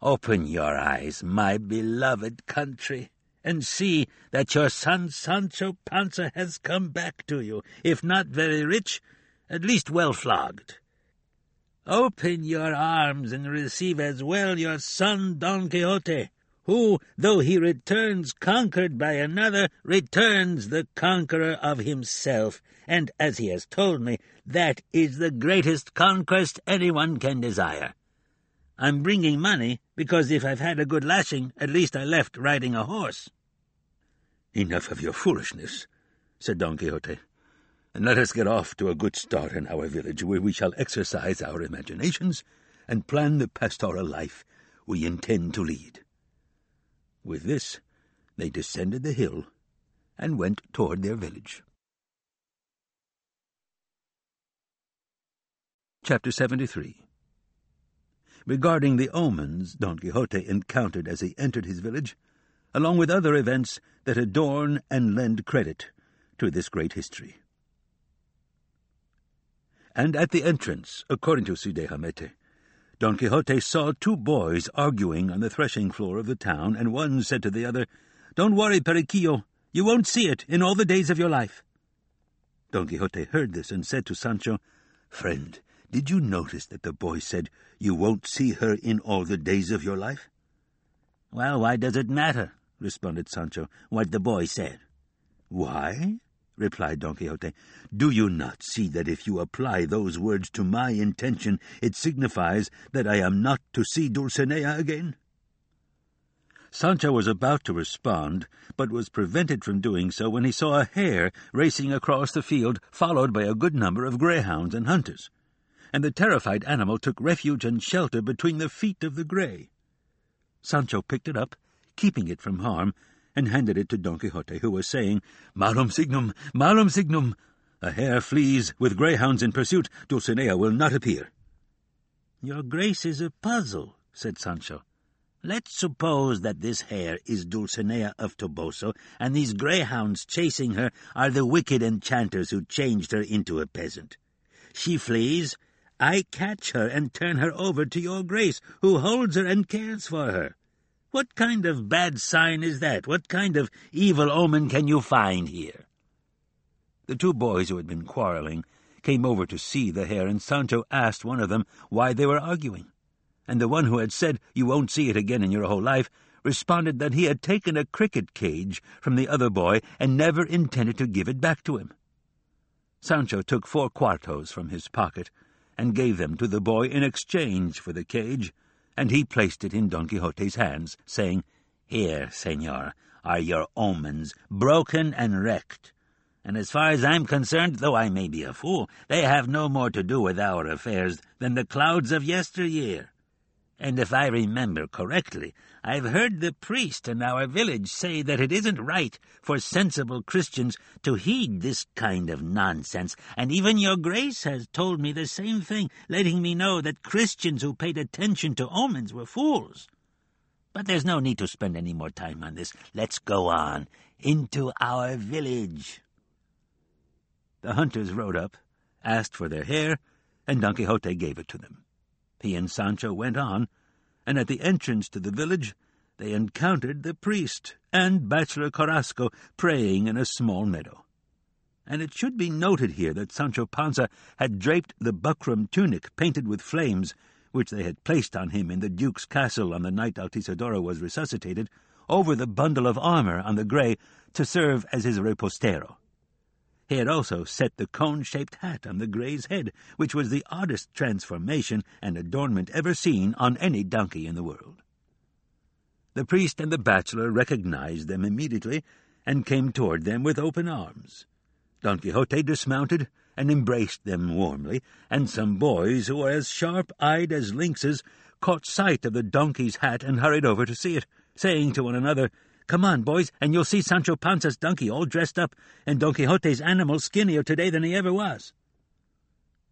Open your eyes, my beloved country, and see that your son Sancho Panza has come back to you, if not very rich, at least well flogged. Open your arms and receive as well your son Don Quixote, who, though he returns conquered by another, returns the conqueror of himself, and, as he has told me, that is the greatest conquest anyone can desire. I'm bringing money, because if I've had a good lashing, at least I left riding a horse. Enough of your foolishness, said Don Quixote, and let us get off to a good start in our village, where we shall exercise our imaginations and plan the pastoral life we intend to lead. With this, they descended the hill and went toward their village. Chapter 73 Regarding the omens Don Quixote encountered as he entered his village, along with other events that adorn and lend credit to this great history. And at the entrance, according to Cide Hamete, Don Quixote saw two boys arguing on the threshing floor of the town, and one said to the other, Don't worry, Periquillo, you won't see it in all the days of your life. Don Quixote heard this and said to Sancho, Friend, did you notice that the boy said, You won't see her in all the days of your life? Well, why does it matter, responded Sancho, what the boy said? Why? Replied Don Quixote. Do you not see that if you apply those words to my intention, it signifies that I am not to see Dulcinea again? Sancho was about to respond, but was prevented from doing so when he saw a hare racing across the field, followed by a good number of greyhounds and hunters, and the terrified animal took refuge and shelter between the feet of the grey. Sancho picked it up, keeping it from harm, and handed it to Don Quixote, who was saying, Malum signum, malum signum. A hare flees with greyhounds in pursuit. Dulcinea will not appear. Your grace is a puzzle, said Sancho. Let's suppose that this hare is Dulcinea of Toboso, and these greyhounds chasing her are the wicked enchanters who changed her into a peasant. She flees, I catch her and turn her over to your grace, who holds her and cares for her. What kind of bad sign is that? What kind of evil omen can you find here? The two boys who had been quarrelling came over to see the hare, and Sancho asked one of them why they were arguing. And the one who had said, You won't see it again in your whole life, responded that he had taken a cricket cage from the other boy and never intended to give it back to him. Sancho took four cuartos from his pocket and gave them to the boy in exchange for the cage, and he placed it in Don Quixote's hands, saying, Here, senor, are your omens, broken and wrecked. And as far as I'm concerned, though I may be a fool, they have no more to do with our affairs than the clouds of yesteryear. And if I remember correctly, I've heard the priest in our village say that it isn't right for sensible Christians to heed this kind of nonsense, and even your grace has told me the same thing, letting me know that Christians who paid attention to omens were fools. But there's no need to spend any more time on this. Let's go on into our village. The hunters rode up, asked for their hare, and Don Quixote gave it to them. He and Sancho went on, and at the entrance to the village they encountered the priest and bachelor Carrasco praying in a small meadow. And it should be noted here that Sancho Panza had draped the buckram tunic painted with flames, which they had placed on him in the duke's castle on the night Altisidora was resuscitated, over the bundle of armour on the grey to serve as his repostero. He had also set the cone-shaped hat on the grey's head, which was the oddest transformation and adornment ever seen on any donkey in the world. The priest and the bachelor recognized them immediately, and came toward them with open arms. Don Quixote dismounted and embraced them warmly, and some boys who were as sharp-eyed as lynxes caught sight of the donkey's hat and hurried over to see it, saying to one another, Come on, boys, and you'll see Sancho Panza's donkey all dressed up, and Don Quixote's animal skinnier today than he ever was.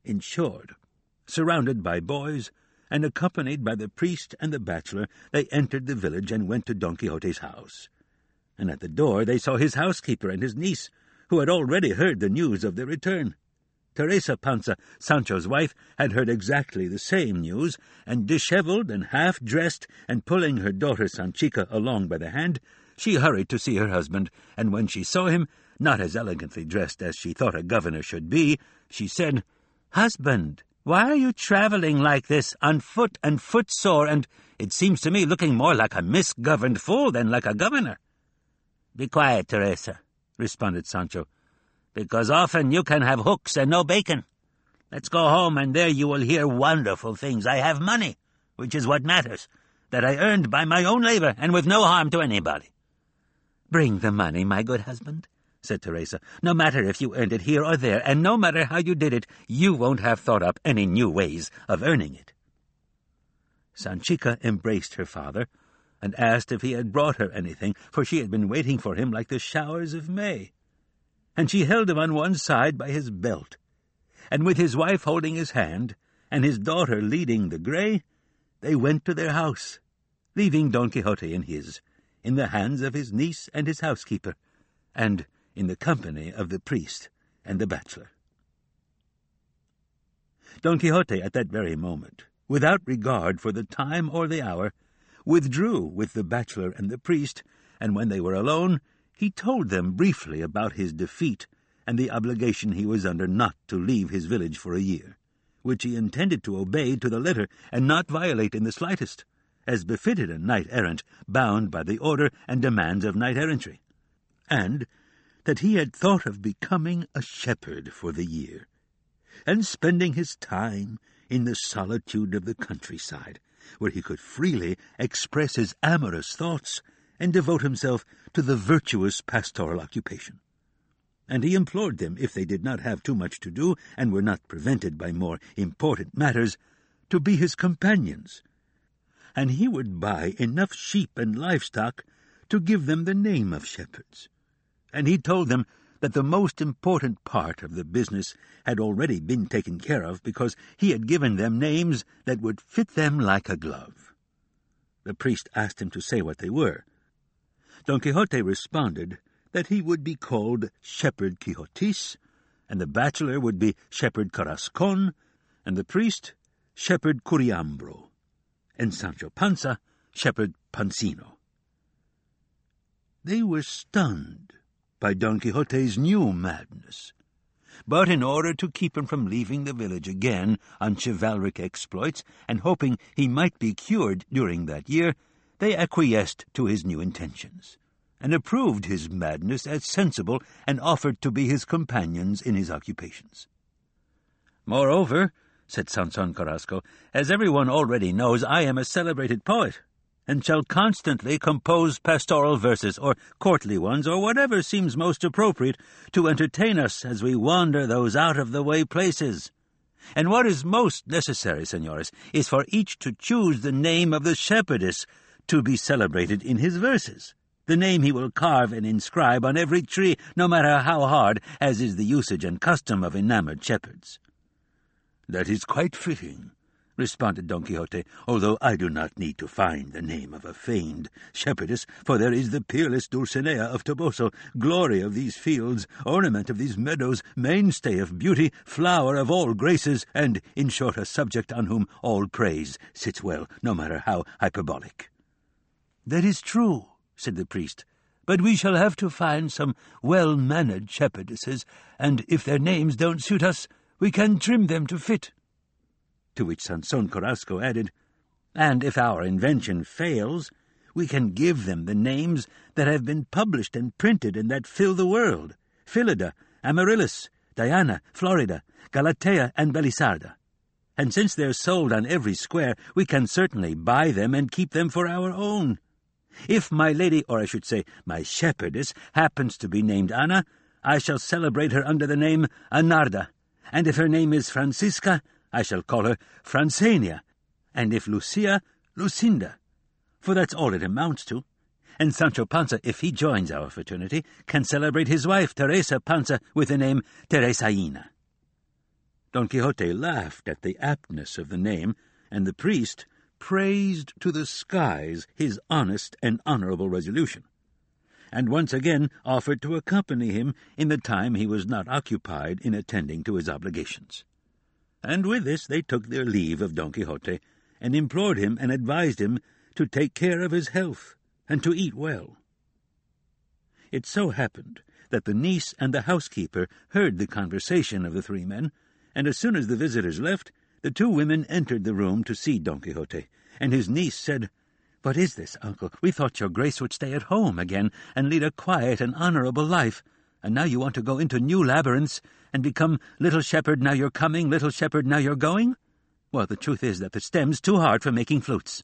In short, surrounded by boys, and accompanied by the priest and the bachelor, they entered the village and went to Don Quixote's house. And at the door they saw his housekeeper and his niece, who had already heard the news of their return. Teresa Panza, Sancho's wife, had heard exactly the same news, and dishevelled and half-dressed, and pulling her daughter Sanchica along by the hand, she hurried to see her husband, and when she saw him, not as elegantly dressed as she thought a governor should be, she said, Husband, why are you travelling like this, on foot and footsore, and, it seems to me, looking more like a misgoverned fool than like a governor? Be quiet, Teresa, responded Sancho, because often you can have hooks and no bacon. Let's go home, and there you will hear wonderful things. I have money, which is what matters, that I earned by my own labour and with no harm to anybody. Bring the money, my good husband, said Teresa. No matter if you earned it here or there, and no matter how you did it, you won't have thought up any new ways of earning it. Sanchica embraced her father, and asked if he had brought her anything, for she had been waiting for him like the showers of May. And she held him on one side by his belt, and with his wife holding his hand, and his daughter leading the grey, they went to their house, leaving Don Quixote in his, in the hands of his niece and his housekeeper, and in the company of the priest and the bachelor. Don Quixote, at that very moment, without regard for the time or the hour, withdrew with the bachelor and the priest, and when they were alone, he told them briefly about his defeat and the obligation he was under not to leave his village for a year, which he intended to obey to the letter and not violate in the slightest as befitted a knight-errant bound by the order and demands of knight-errantry, and that he had thought of becoming a shepherd for the year, and spending his time in the solitude of the countryside, where he could freely express his amorous thoughts and devote himself to the virtuous pastoral occupation. And he implored them, if they did not have too much to do, and were not prevented by more important matters, to be his companions and he would buy enough sheep and livestock to give them the name of shepherds. And he told them that the most important part of the business had already been taken care of because he had given them names that would fit them like a glove. The priest asked him to say what they were. Don Quixote responded that he would be called Shepherd Quixotis, and the bachelor would be Shepherd Carrascon, and the priest Shepherd Curiambro and Sancho Panza, Shepherd Pancino. They were stunned by Don Quixote's new madness, but in order to keep him from leaving the village again on chivalric exploits, and hoping he might be cured during that year, they acquiesced to his new intentions, and approved his madness as sensible, and offered to be his companions in his occupations. Moreover, said Sanson Carrasco. As everyone already knows, I am a celebrated poet, and shall constantly compose pastoral verses, or courtly ones, or whatever seems most appropriate to entertain us as we wander those out-of-the-way places. And what is most necessary, senores, is for each to choose the name of the shepherdess to be celebrated in his verses, the name he will carve and inscribe on every tree, no matter how hard, as is the usage and custom of enamoured shepherds. That is quite fitting, responded Don Quixote, although I do not need to find the name of a feigned shepherdess, for there is the peerless Dulcinea of Toboso, glory of these fields, ornament of these meadows, mainstay of beauty, flower of all graces, and, in short, a subject on whom all praise sits well, no matter how hyperbolic. That is true, said the priest, but we shall have to find some well-mannered shepherdesses, and if their names don't suit us, we can trim them to fit. To which Sanson Carrasco added, And if our invention fails, we can give them the names that have been published and printed and that fill the world Philida, Amaryllis, Diana, Florida, Galatea, and Belisarda. And since they're sold on every square, we can certainly buy them and keep them for our own. If my lady, or I should say my shepherdess, happens to be named Anna, I shall celebrate her under the name Anarda, and if her name is Francisca, I shall call her Francenia, and if Lucia, Lucinda, for that's all it amounts to. And Sancho Panza, if he joins our fraternity, can celebrate his wife, Teresa Panza, with the name Teresaina. Don Quixote laughed at the aptness of the name, and the priest praised to the skies his honest and honourable resolution, and once again offered to accompany him in the time he was not occupied in attending to his obligations and with this they took their leave of Don Quixote, and implored him and advised him to take care of his health, and to eat well. It so happened that the niece and the housekeeper heard the conversation of the three men, and as soon as the visitors left, the two women entered the room to see Don Quixote, and his niece said, What is this, uncle? We thought your grace would stay at home again, and lead a quiet and honourable life, and now you want to go into new labyrinths, and become Little Shepherd, now you're coming, Little Shepherd, now you're going? Well, the truth is that the stem's too hard for making flutes.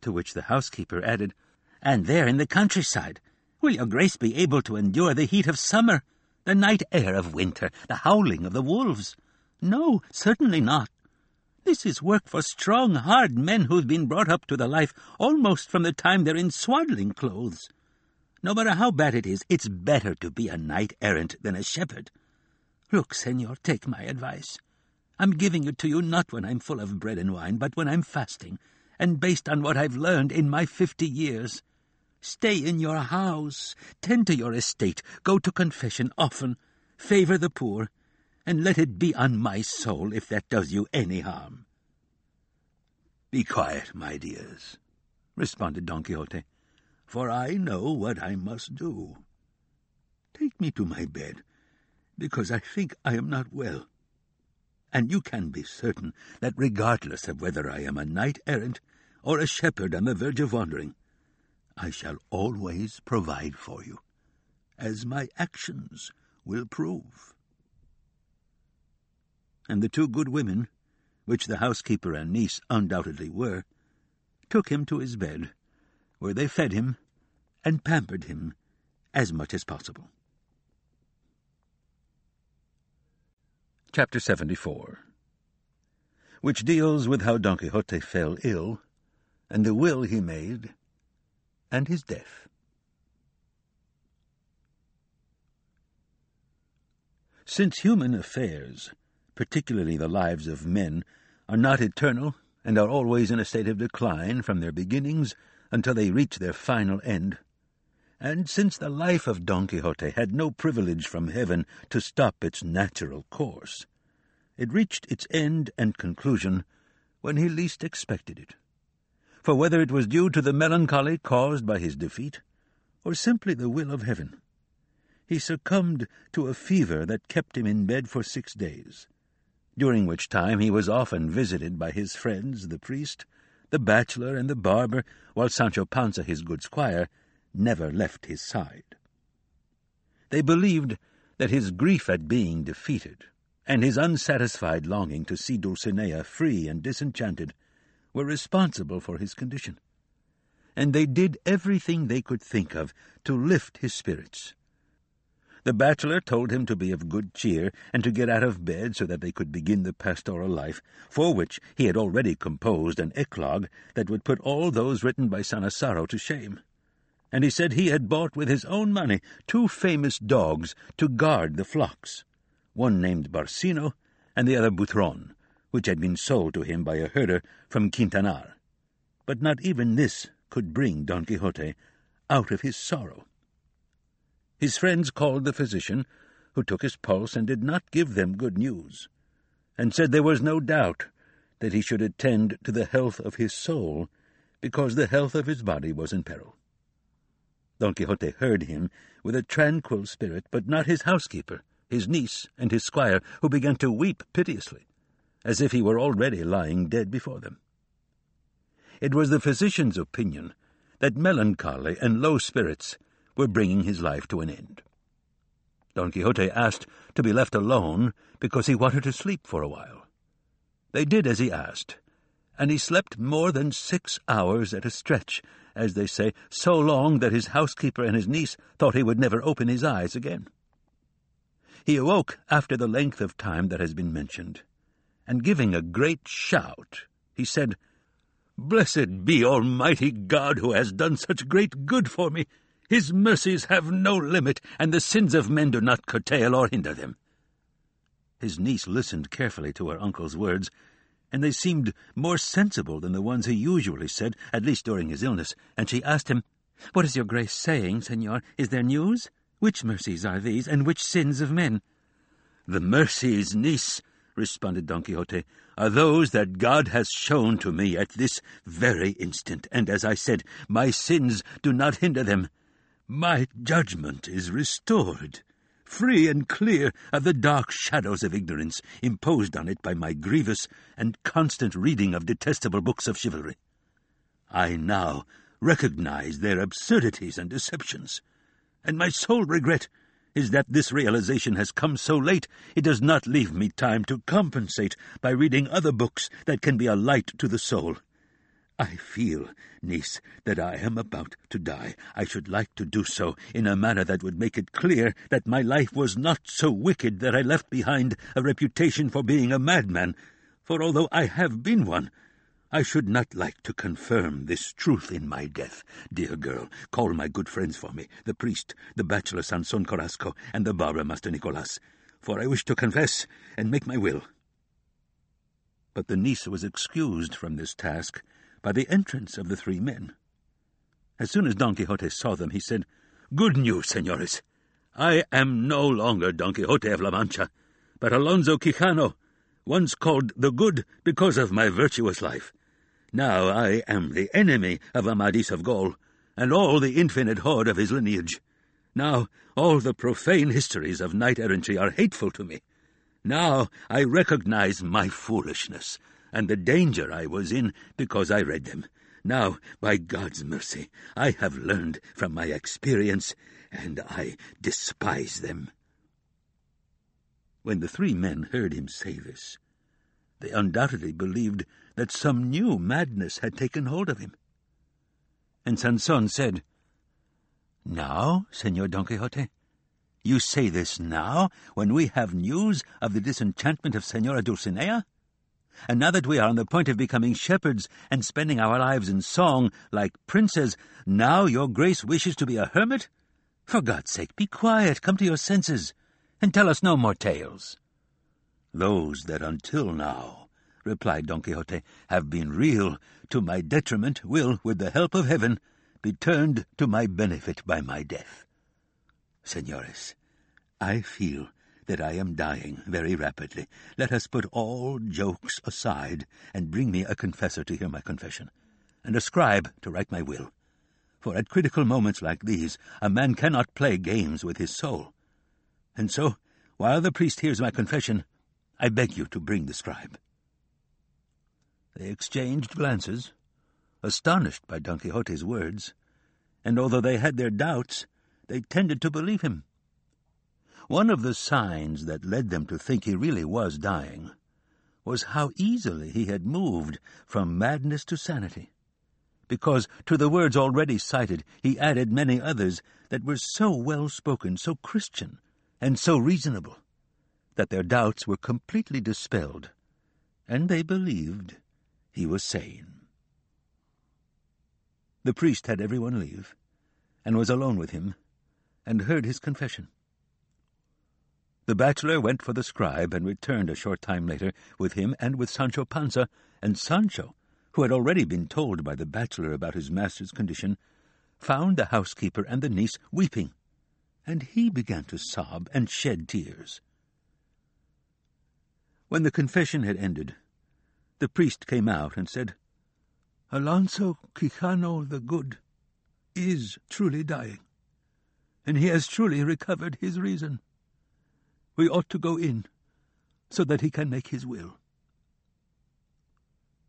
To which the housekeeper added, And there in the countryside, will your grace be able to endure the heat of summer, the night air of winter, the howling of the wolves? No, certainly not. This is work for strong, hard men who've been brought up to the life almost from the time they're in swaddling clothes. No matter how bad it is, it's better to be a knight-errant than a shepherd. Look, senor, take my advice. I'm giving it to you not when I'm full of bread and wine, but when I'm fasting, and based on what I've learned in my fifty years. Stay in your house, tend to your estate, go to confession often, favour the poor, and let it be on my soul if that does you any harm. Be quiet, my dears, responded Don Quixote, for I know what I must do. Take me to my bed, because I think I am not well. And you can be certain that regardless of whether I am a knight-errant or a shepherd on the verge of wandering, I shall always provide for you, as my actions will prove. And the two good women, which the housekeeper and niece undoubtedly were, took him to his bed, where they fed him and pampered him as much as possible. Chapter 74 Which deals with how Don Quixote fell ill, and the will he made, and his death. Since human affairs, particularly the lives of men, are not eternal and are always in a state of decline from their beginnings until they reach their final end, and since the life of Don Quixote had no privilege from heaven to stop its natural course, it reached its end and conclusion when he least expected it. For whether it was due to the melancholy caused by his defeat, or simply the will of heaven, he succumbed to a fever that kept him in bed for six days, during which time he was often visited by his friends, the priest, the bachelor, and the barber, while Sancho Panza, his good squire, never left his side. They believed that his grief at being defeated, and his unsatisfied longing to see Dulcinea free and disenchanted were responsible for his condition. And they did everything they could think of to lift his spirits. The bachelor told him to be of good cheer and to get out of bed so that they could begin the pastoral life, for which he had already composed an eclogue that would put all those written by Sannazaro to shame. And he said he had bought with his own money two famous dogs to guard the flocks, one named Barcino and the other Butron, which had been sold to him by a herder from Quintanar. But not even this could bring Don Quixote out of his sorrow. His friends called the physician, who took his pulse and did not give them good news, and said there was no doubt that he should attend to the health of his soul, because the health of his body was in peril. Don Quixote heard him with a tranquil spirit, but not his housekeeper, his niece, and his squire, who began to weep piteously, as if he were already lying dead before them. It was the physician's opinion that melancholy and low spirits were bringing his life to an end. Don Quixote asked to be left alone because he wanted to sleep for a while. They did as he asked, and he slept more than six hours at a stretch, as they say, so long that his housekeeper and his niece thought he would never open his eyes again. He awoke after the length of time that has been mentioned, and giving a great shout, he said, Blessed be Almighty God who has done such great good for me! His mercies have no limit, and the sins of men do not curtail or hinder them. His niece listened carefully to her uncle's words, and they seemed more sensible than the ones he usually said, at least during his illness, and she asked him, What is your grace saying, senor? Is there news? Which mercies are these, and which sins of men? The mercies, niece, responded Don Quixote, are those that God has shown to me at this very instant, and as I said, my sins do not hinder them. My judgment is restored, free and clear of the dark shadows of ignorance imposed on it by my grievous and constant reading of detestable books of chivalry. I now recognize their absurdities and deceptions, and my sole regret is that this realization has come so late it does not leave me time to compensate by reading other books that can be a light to the soul. I feel, niece, that I am about to die. I should like to do so in a manner that would make it clear that my life was not so wicked that I left behind a reputation for being a madman, for although I have been one, I should not like to confirm this truth in my death. Dear girl, call my good friends for me, the priest, the bachelor Sanson Carrasco, and the barber Master Nicolas, for I wish to confess and make my will. But the niece was excused from this task by the entrance of the three men. As soon as Don Quixote saw them, he said, Good news, senores. I am no longer Don Quixote of La Mancha, but Alonso Quijano, once called the Good because of my virtuous life. Now I am the enemy of Amadis of Gaul, and all the infinite horde of his lineage. Now all the profane histories of knight-errantry are hateful to me. Now I recognize my foolishness, and the danger I was in because I read them. Now, by God's mercy, I have learned from my experience, and I despise them. When the three men heard him say this, they undoubtedly believed that some new madness had taken hold of him. And Sanson said, Now, Senor Don Quixote, you say this now, when we have news of the disenchantment of Senora Dulcinea? And now that we are on the point of becoming shepherds and spending our lives in song like princes, now your grace wishes to be a hermit? For God's sake, be quiet, come to your senses, and tell us no more tales. Those that until now, replied Don Quixote, have been real to my detriment will, with the help of heaven, be turned to my benefit by my death. Senores, I feel that I am dying very rapidly. Let us put all jokes aside, and bring me a confessor to hear my confession, and a scribe to write my will. For at critical moments like these, a man cannot play games with his soul. And so, while the priest hears my confession, I beg you to bring the scribe. They exchanged glances, astonished by Don Quixote's words, and although they had their doubts, they tended to believe him. One of the signs that led them to think he really was dying was how easily he had moved from madness to sanity, because to the words already cited he added many others that were so well spoken, so Christian, and so reasonable, that their doubts were completely dispelled, and they believed he was sane. The priest had everyone leave, and was alone with him, and heard his confession. The bachelor went for the scribe and returned a short time later with him and with Sancho Panza, and Sancho, who had already been told by the bachelor about his master's condition, found the housekeeper and the niece weeping, and he began to sob and shed tears. When the confession had ended, the priest came out and said, Alonso Quijano the Good is truly dying, and he has truly recovered his reason. We ought to go in, so that he can make his will.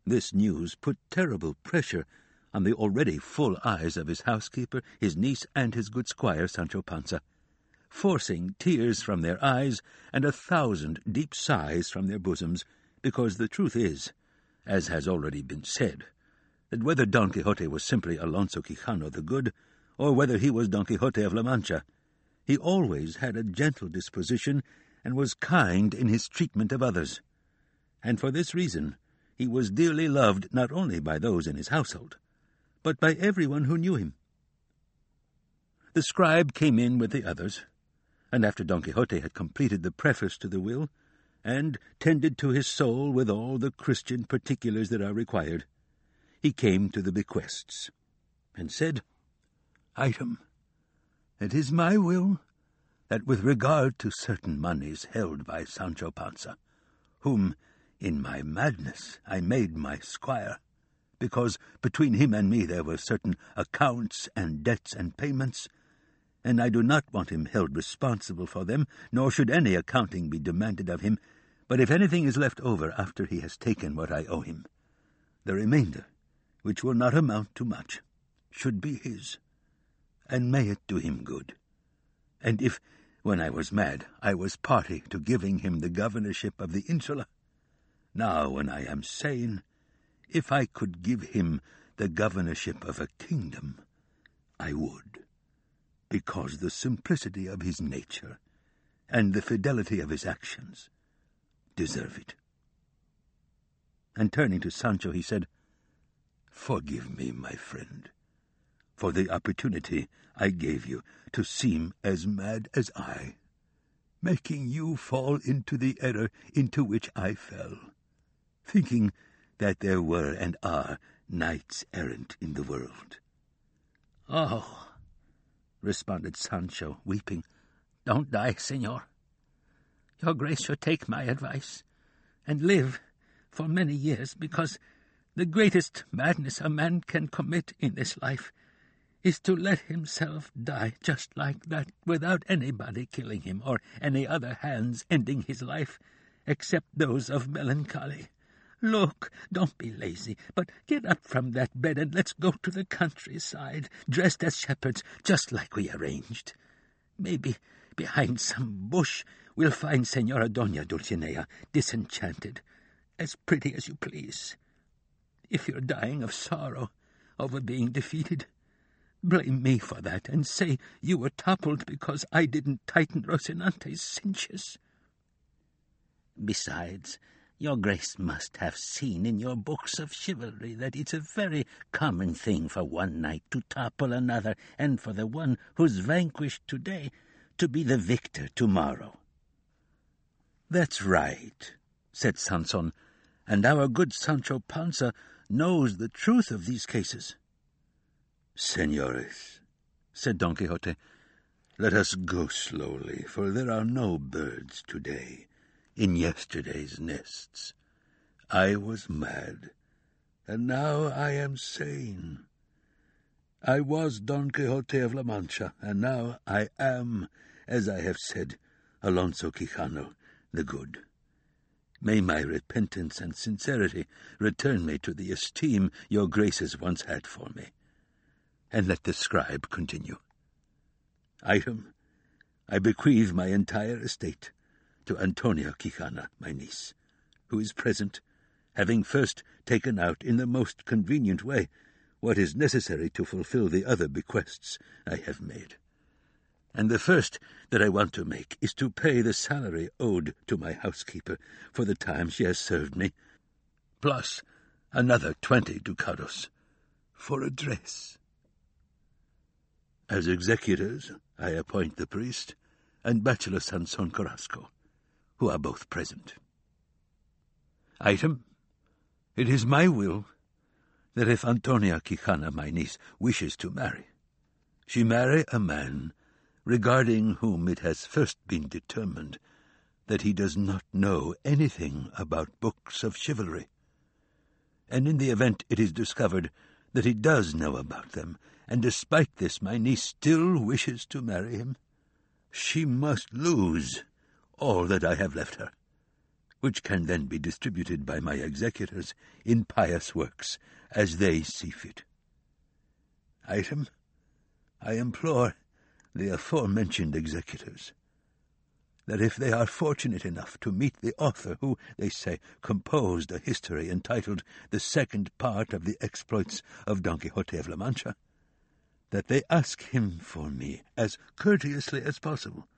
This news put terrible pressure on the already full eyes of his housekeeper, his niece, and his good squire Sancho Panza, forcing tears from their eyes and a thousand deep sighs from their bosoms, because the truth is, as has already been said, that whether Don Quixote was simply Alonso Quijano the Good, or whether he was Don Quixote of La Mancha, he always had a gentle disposition and was kind in his treatment of others. And for this reason he was dearly loved not only by those in his household, but by everyone who knew him. The scribe came in with the others, and after Don Quixote had completed the preface to the will, and tended to his soul with all the Christian particulars that are required, he came to the bequests, and said, Item, it is my will that with regard to certain moneys held by Sancho Panza, whom, in my madness, I made my squire, because between him and me there were certain accounts and debts and payments, and I do not want him held responsible for them, nor should any accounting be demanded of him, but if anything is left over after he has taken what I owe him, the remainder which will not amount to much, should be his, and may it do him good. And if, when I was mad, I was party to giving him the governorship of the insula, now when I am sane, if I could give him the governorship of a kingdom, I would, because the simplicity of his nature and the fidelity of his actions deserve it. And turning to Sancho, he said, Forgive me, my friend, for the opportunity I gave you to seem as mad as I, making you fall into the error into which I fell, thinking that there were and are knights errant in the world. Oh, responded Sancho, weeping, don't die, senor. Your grace should take my advice, and live for many years, because the greatest madness a man can commit in this life is to let himself die just like that, without anybody killing him, or any other hands ending his life, except those of melancholy. Look, don't be lazy, but get up from that bed and let's go to the countryside, dressed as shepherds, just like we arranged. Maybe behind some bush we'll find Senora Dona Dulcinea, disenchanted, as pretty as you please. If you're dying of sorrow over being defeated, blame me for that, and say you were toppled because I didn't tighten Rocinante's cinches. Besides, your grace must have seen in your books of chivalry that it's a very common thing for one knight to topple another, and for the one who's vanquished today to be the victor tomorrow. That's right, said Sanson, and our good Sancho Panza knows the truth of these cases. Senores, said Don Quixote, let us go slowly, for there are no birds today in yesterday's nests. I was mad, and now I am sane. I was Don Quixote of La Mancha, and now I am, as I have said, Alonso Quijano the Good. May my repentance and sincerity return me to the esteem your graces once had for me. And let the scribe continue. Item, um, I bequeath my entire estate to Antonia Quixana, my niece, who is present, having first taken out in the most convenient way what is necessary to fulfill the other bequests I have made. And the first that I want to make is to pay the salary owed to my housekeeper for the time she has served me, plus another twenty ducados for a dress. As executors, I appoint the priest and Bachelor Sanson Carrasco, who are both present. Item, it is my will that if Antonia Quixana, my niece, wishes to marry, she marry a man regarding whom it has first been determined that he does not know anything about books of chivalry. And in the event it is discovered that he does know about them, and despite this my niece still wishes to marry him, she must lose all that I have left her, which can then be distributed by my executors in pious works as they see fit. Item, I implore the aforementioned executors that if they are fortunate enough to meet the author who, they say, composed a history entitled The Second Part of the Exploits of Don Quixote of La Mancha, that they ask him for me, as courteously as possible,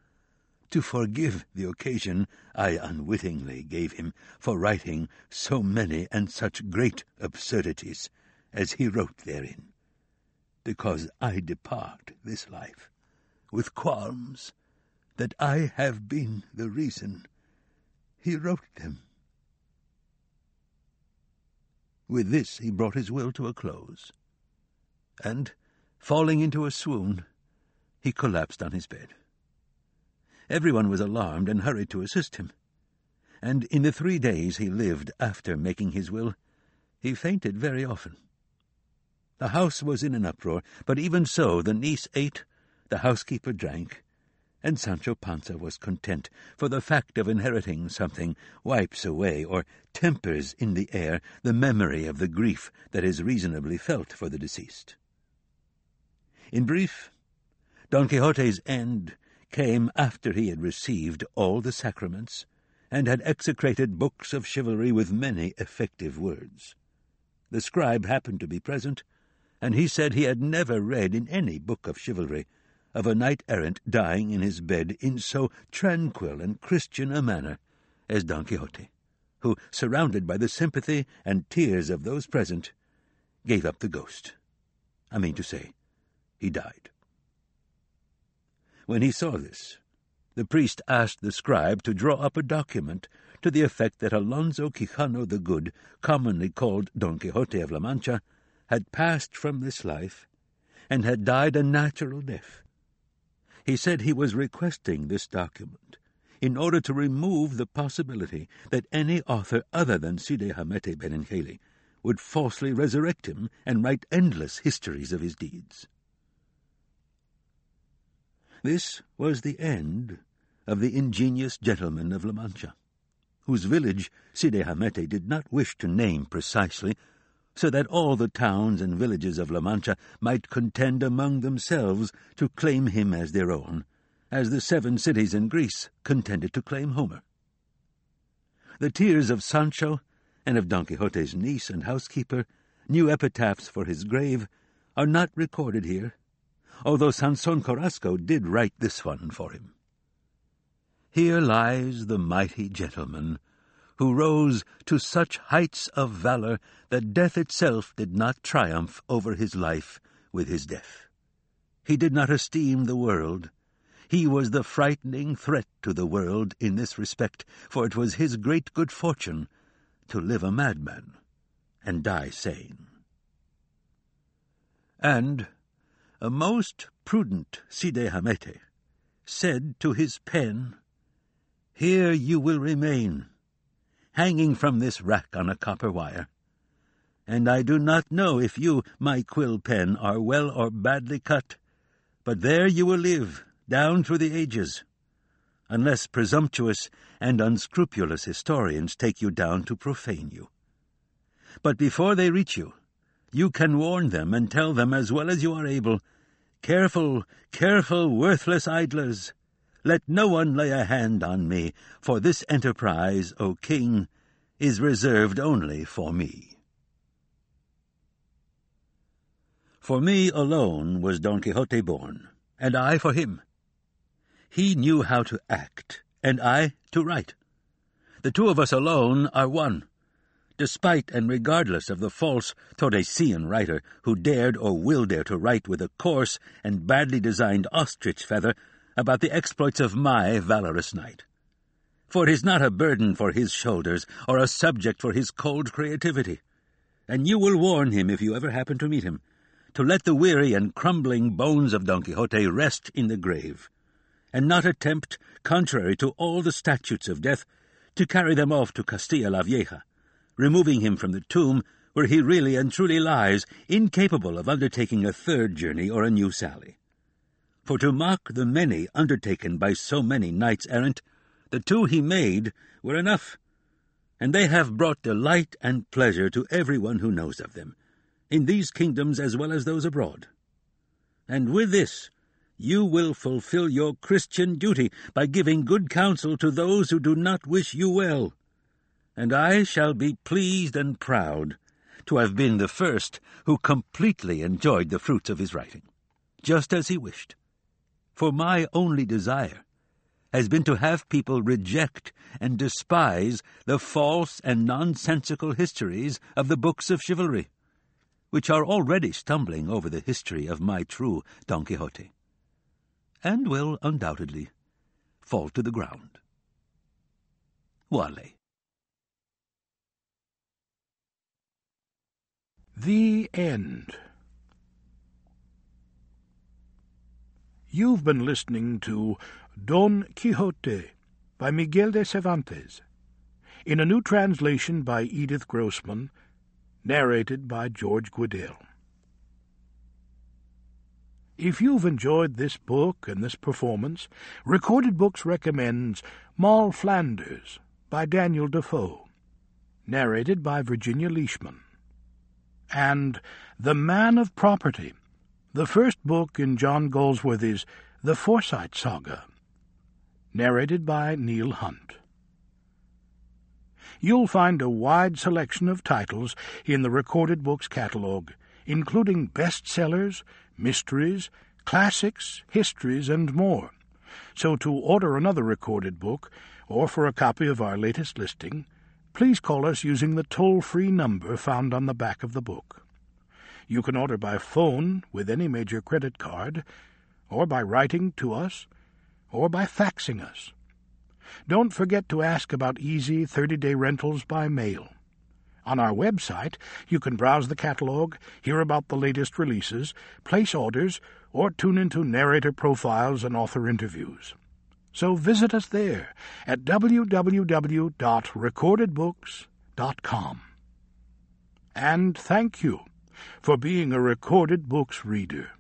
to forgive the occasion I unwittingly gave him for writing so many and such great absurdities as he wrote therein, because I depart this life with qualms that I have been the reason he wrote them. With this he brought his will to a close, and, falling into a swoon, he collapsed on his bed. Everyone was alarmed and hurried to assist him, and in the three days he lived after making his will, he fainted very often. The house was in an uproar, but even so the niece ate, the housekeeper drank, and Sancho Panza was content, for the fact of inheriting something wipes away or tempers in the heir the memory of the grief that is reasonably felt for the deceased. In brief, Don Quixote's end came after he had received all the sacraments and had execrated books of chivalry with many effective words. The scribe happened to be present, and he said he had never read in any book of chivalry of a knight errant dying in his bed in so tranquil and Christian a manner as Don Quixote, who, surrounded by the sympathy and tears of those present, gave up the ghost. I mean to say, he died. When he saw this, the priest asked the scribe to draw up a document to the effect that Alonso Quijano the Good, commonly called Don Quixote of La Mancha, had passed from this life and had died a natural death, he said he was requesting this document in order to remove the possibility that any author other than Cide Hamete Benengeli would falsely resurrect him and write endless histories of his deeds. This was the end of the ingenious gentleman of La Mancha, whose village Cide Hamete did not wish to name precisely so that all the towns and villages of La Mancha might contend among themselves to claim him as their own, as the seven cities in Greece contended to claim Homer. The tears of Sancho and of Don Quixote's niece and housekeeper, new epitaphs for his grave, are not recorded here, although Sanson Carrasco did write this one for him. Here lies the mighty gentleman who rose to such heights of valour that death itself did not triumph over his life with his death. He did not esteem the world. He was the frightening threat to the world in this respect, for it was his great good fortune to live a madman and die sane. And a most prudent Cide Hamete said to his pen, Here you will remain, hanging from this rack on a copper wire. And I do not know if you, my quill pen, are well or badly cut, but there you will live, down through the ages, unless presumptuous and unscrupulous historians take you down to profane you. But before they reach you, you can warn them and tell them as well as you are able, Careful, careful, worthless idlers! let no one lay a hand on me, for this enterprise, O king, is reserved only for me. For me alone was Don Quixote born, and I for him. He knew how to act, and I to write. The two of us alone are one, despite and regardless of the false Tordesillas writer who dared or will dare to write with a coarse and badly designed ostrich feather about the exploits of my valorous knight. For it is not a burden for his shoulders, or a subject for his cold creativity. And you will warn him, if you ever happen to meet him, to let the weary and crumbling bones of Don Quixote rest in the grave, and not attempt, contrary to all the statutes of death, to carry them off to Castilla la Vieja, removing him from the tomb where he really and truly lies, incapable of undertaking a third journey or a new sally. For to mock the many undertaken by so many knights errant, the two he made were enough, and they have brought delight and pleasure to every one who knows of them, in these kingdoms as well as those abroad. And with this you will fulfill your Christian duty by giving good counsel to those who do not wish you well, and I shall be pleased and proud to have been the first who completely enjoyed the fruits of his writing, just as he wished. For my only desire has been to have people reject and despise the false and nonsensical histories of the books of chivalry, which are already stumbling over the history of my true Don Quixote, and will undoubtedly fall to the ground. Vale. The End. You've been listening to Don Quixote by Miguel de Cervantes, in a new translation by Edith Grossman, narrated by George Guidall. If you've enjoyed this book and this performance, Recorded Books recommends Moll Flanders by Daniel Defoe, narrated by Virginia Leishman and The Man of Property, the first book in John Galsworthy's The Forsyte Saga, narrated by Neil Hunt. You'll find a wide selection of titles in the Recorded Books catalog, including bestsellers, mysteries, classics, histories, and more. So to order another recorded book, or for a copy of our latest listing, please call us using the toll-free number found on the back of the book. You can order by phone with any major credit card, or by writing to us, or by faxing us. Don't forget to ask about easy 30-day rentals by mail. On our website, you can browse the catalog, hear about the latest releases, place orders, or tune into narrator profiles and author interviews. So visit us there at www.recordedbooks.com. And thank you for being a Recorded Books reader.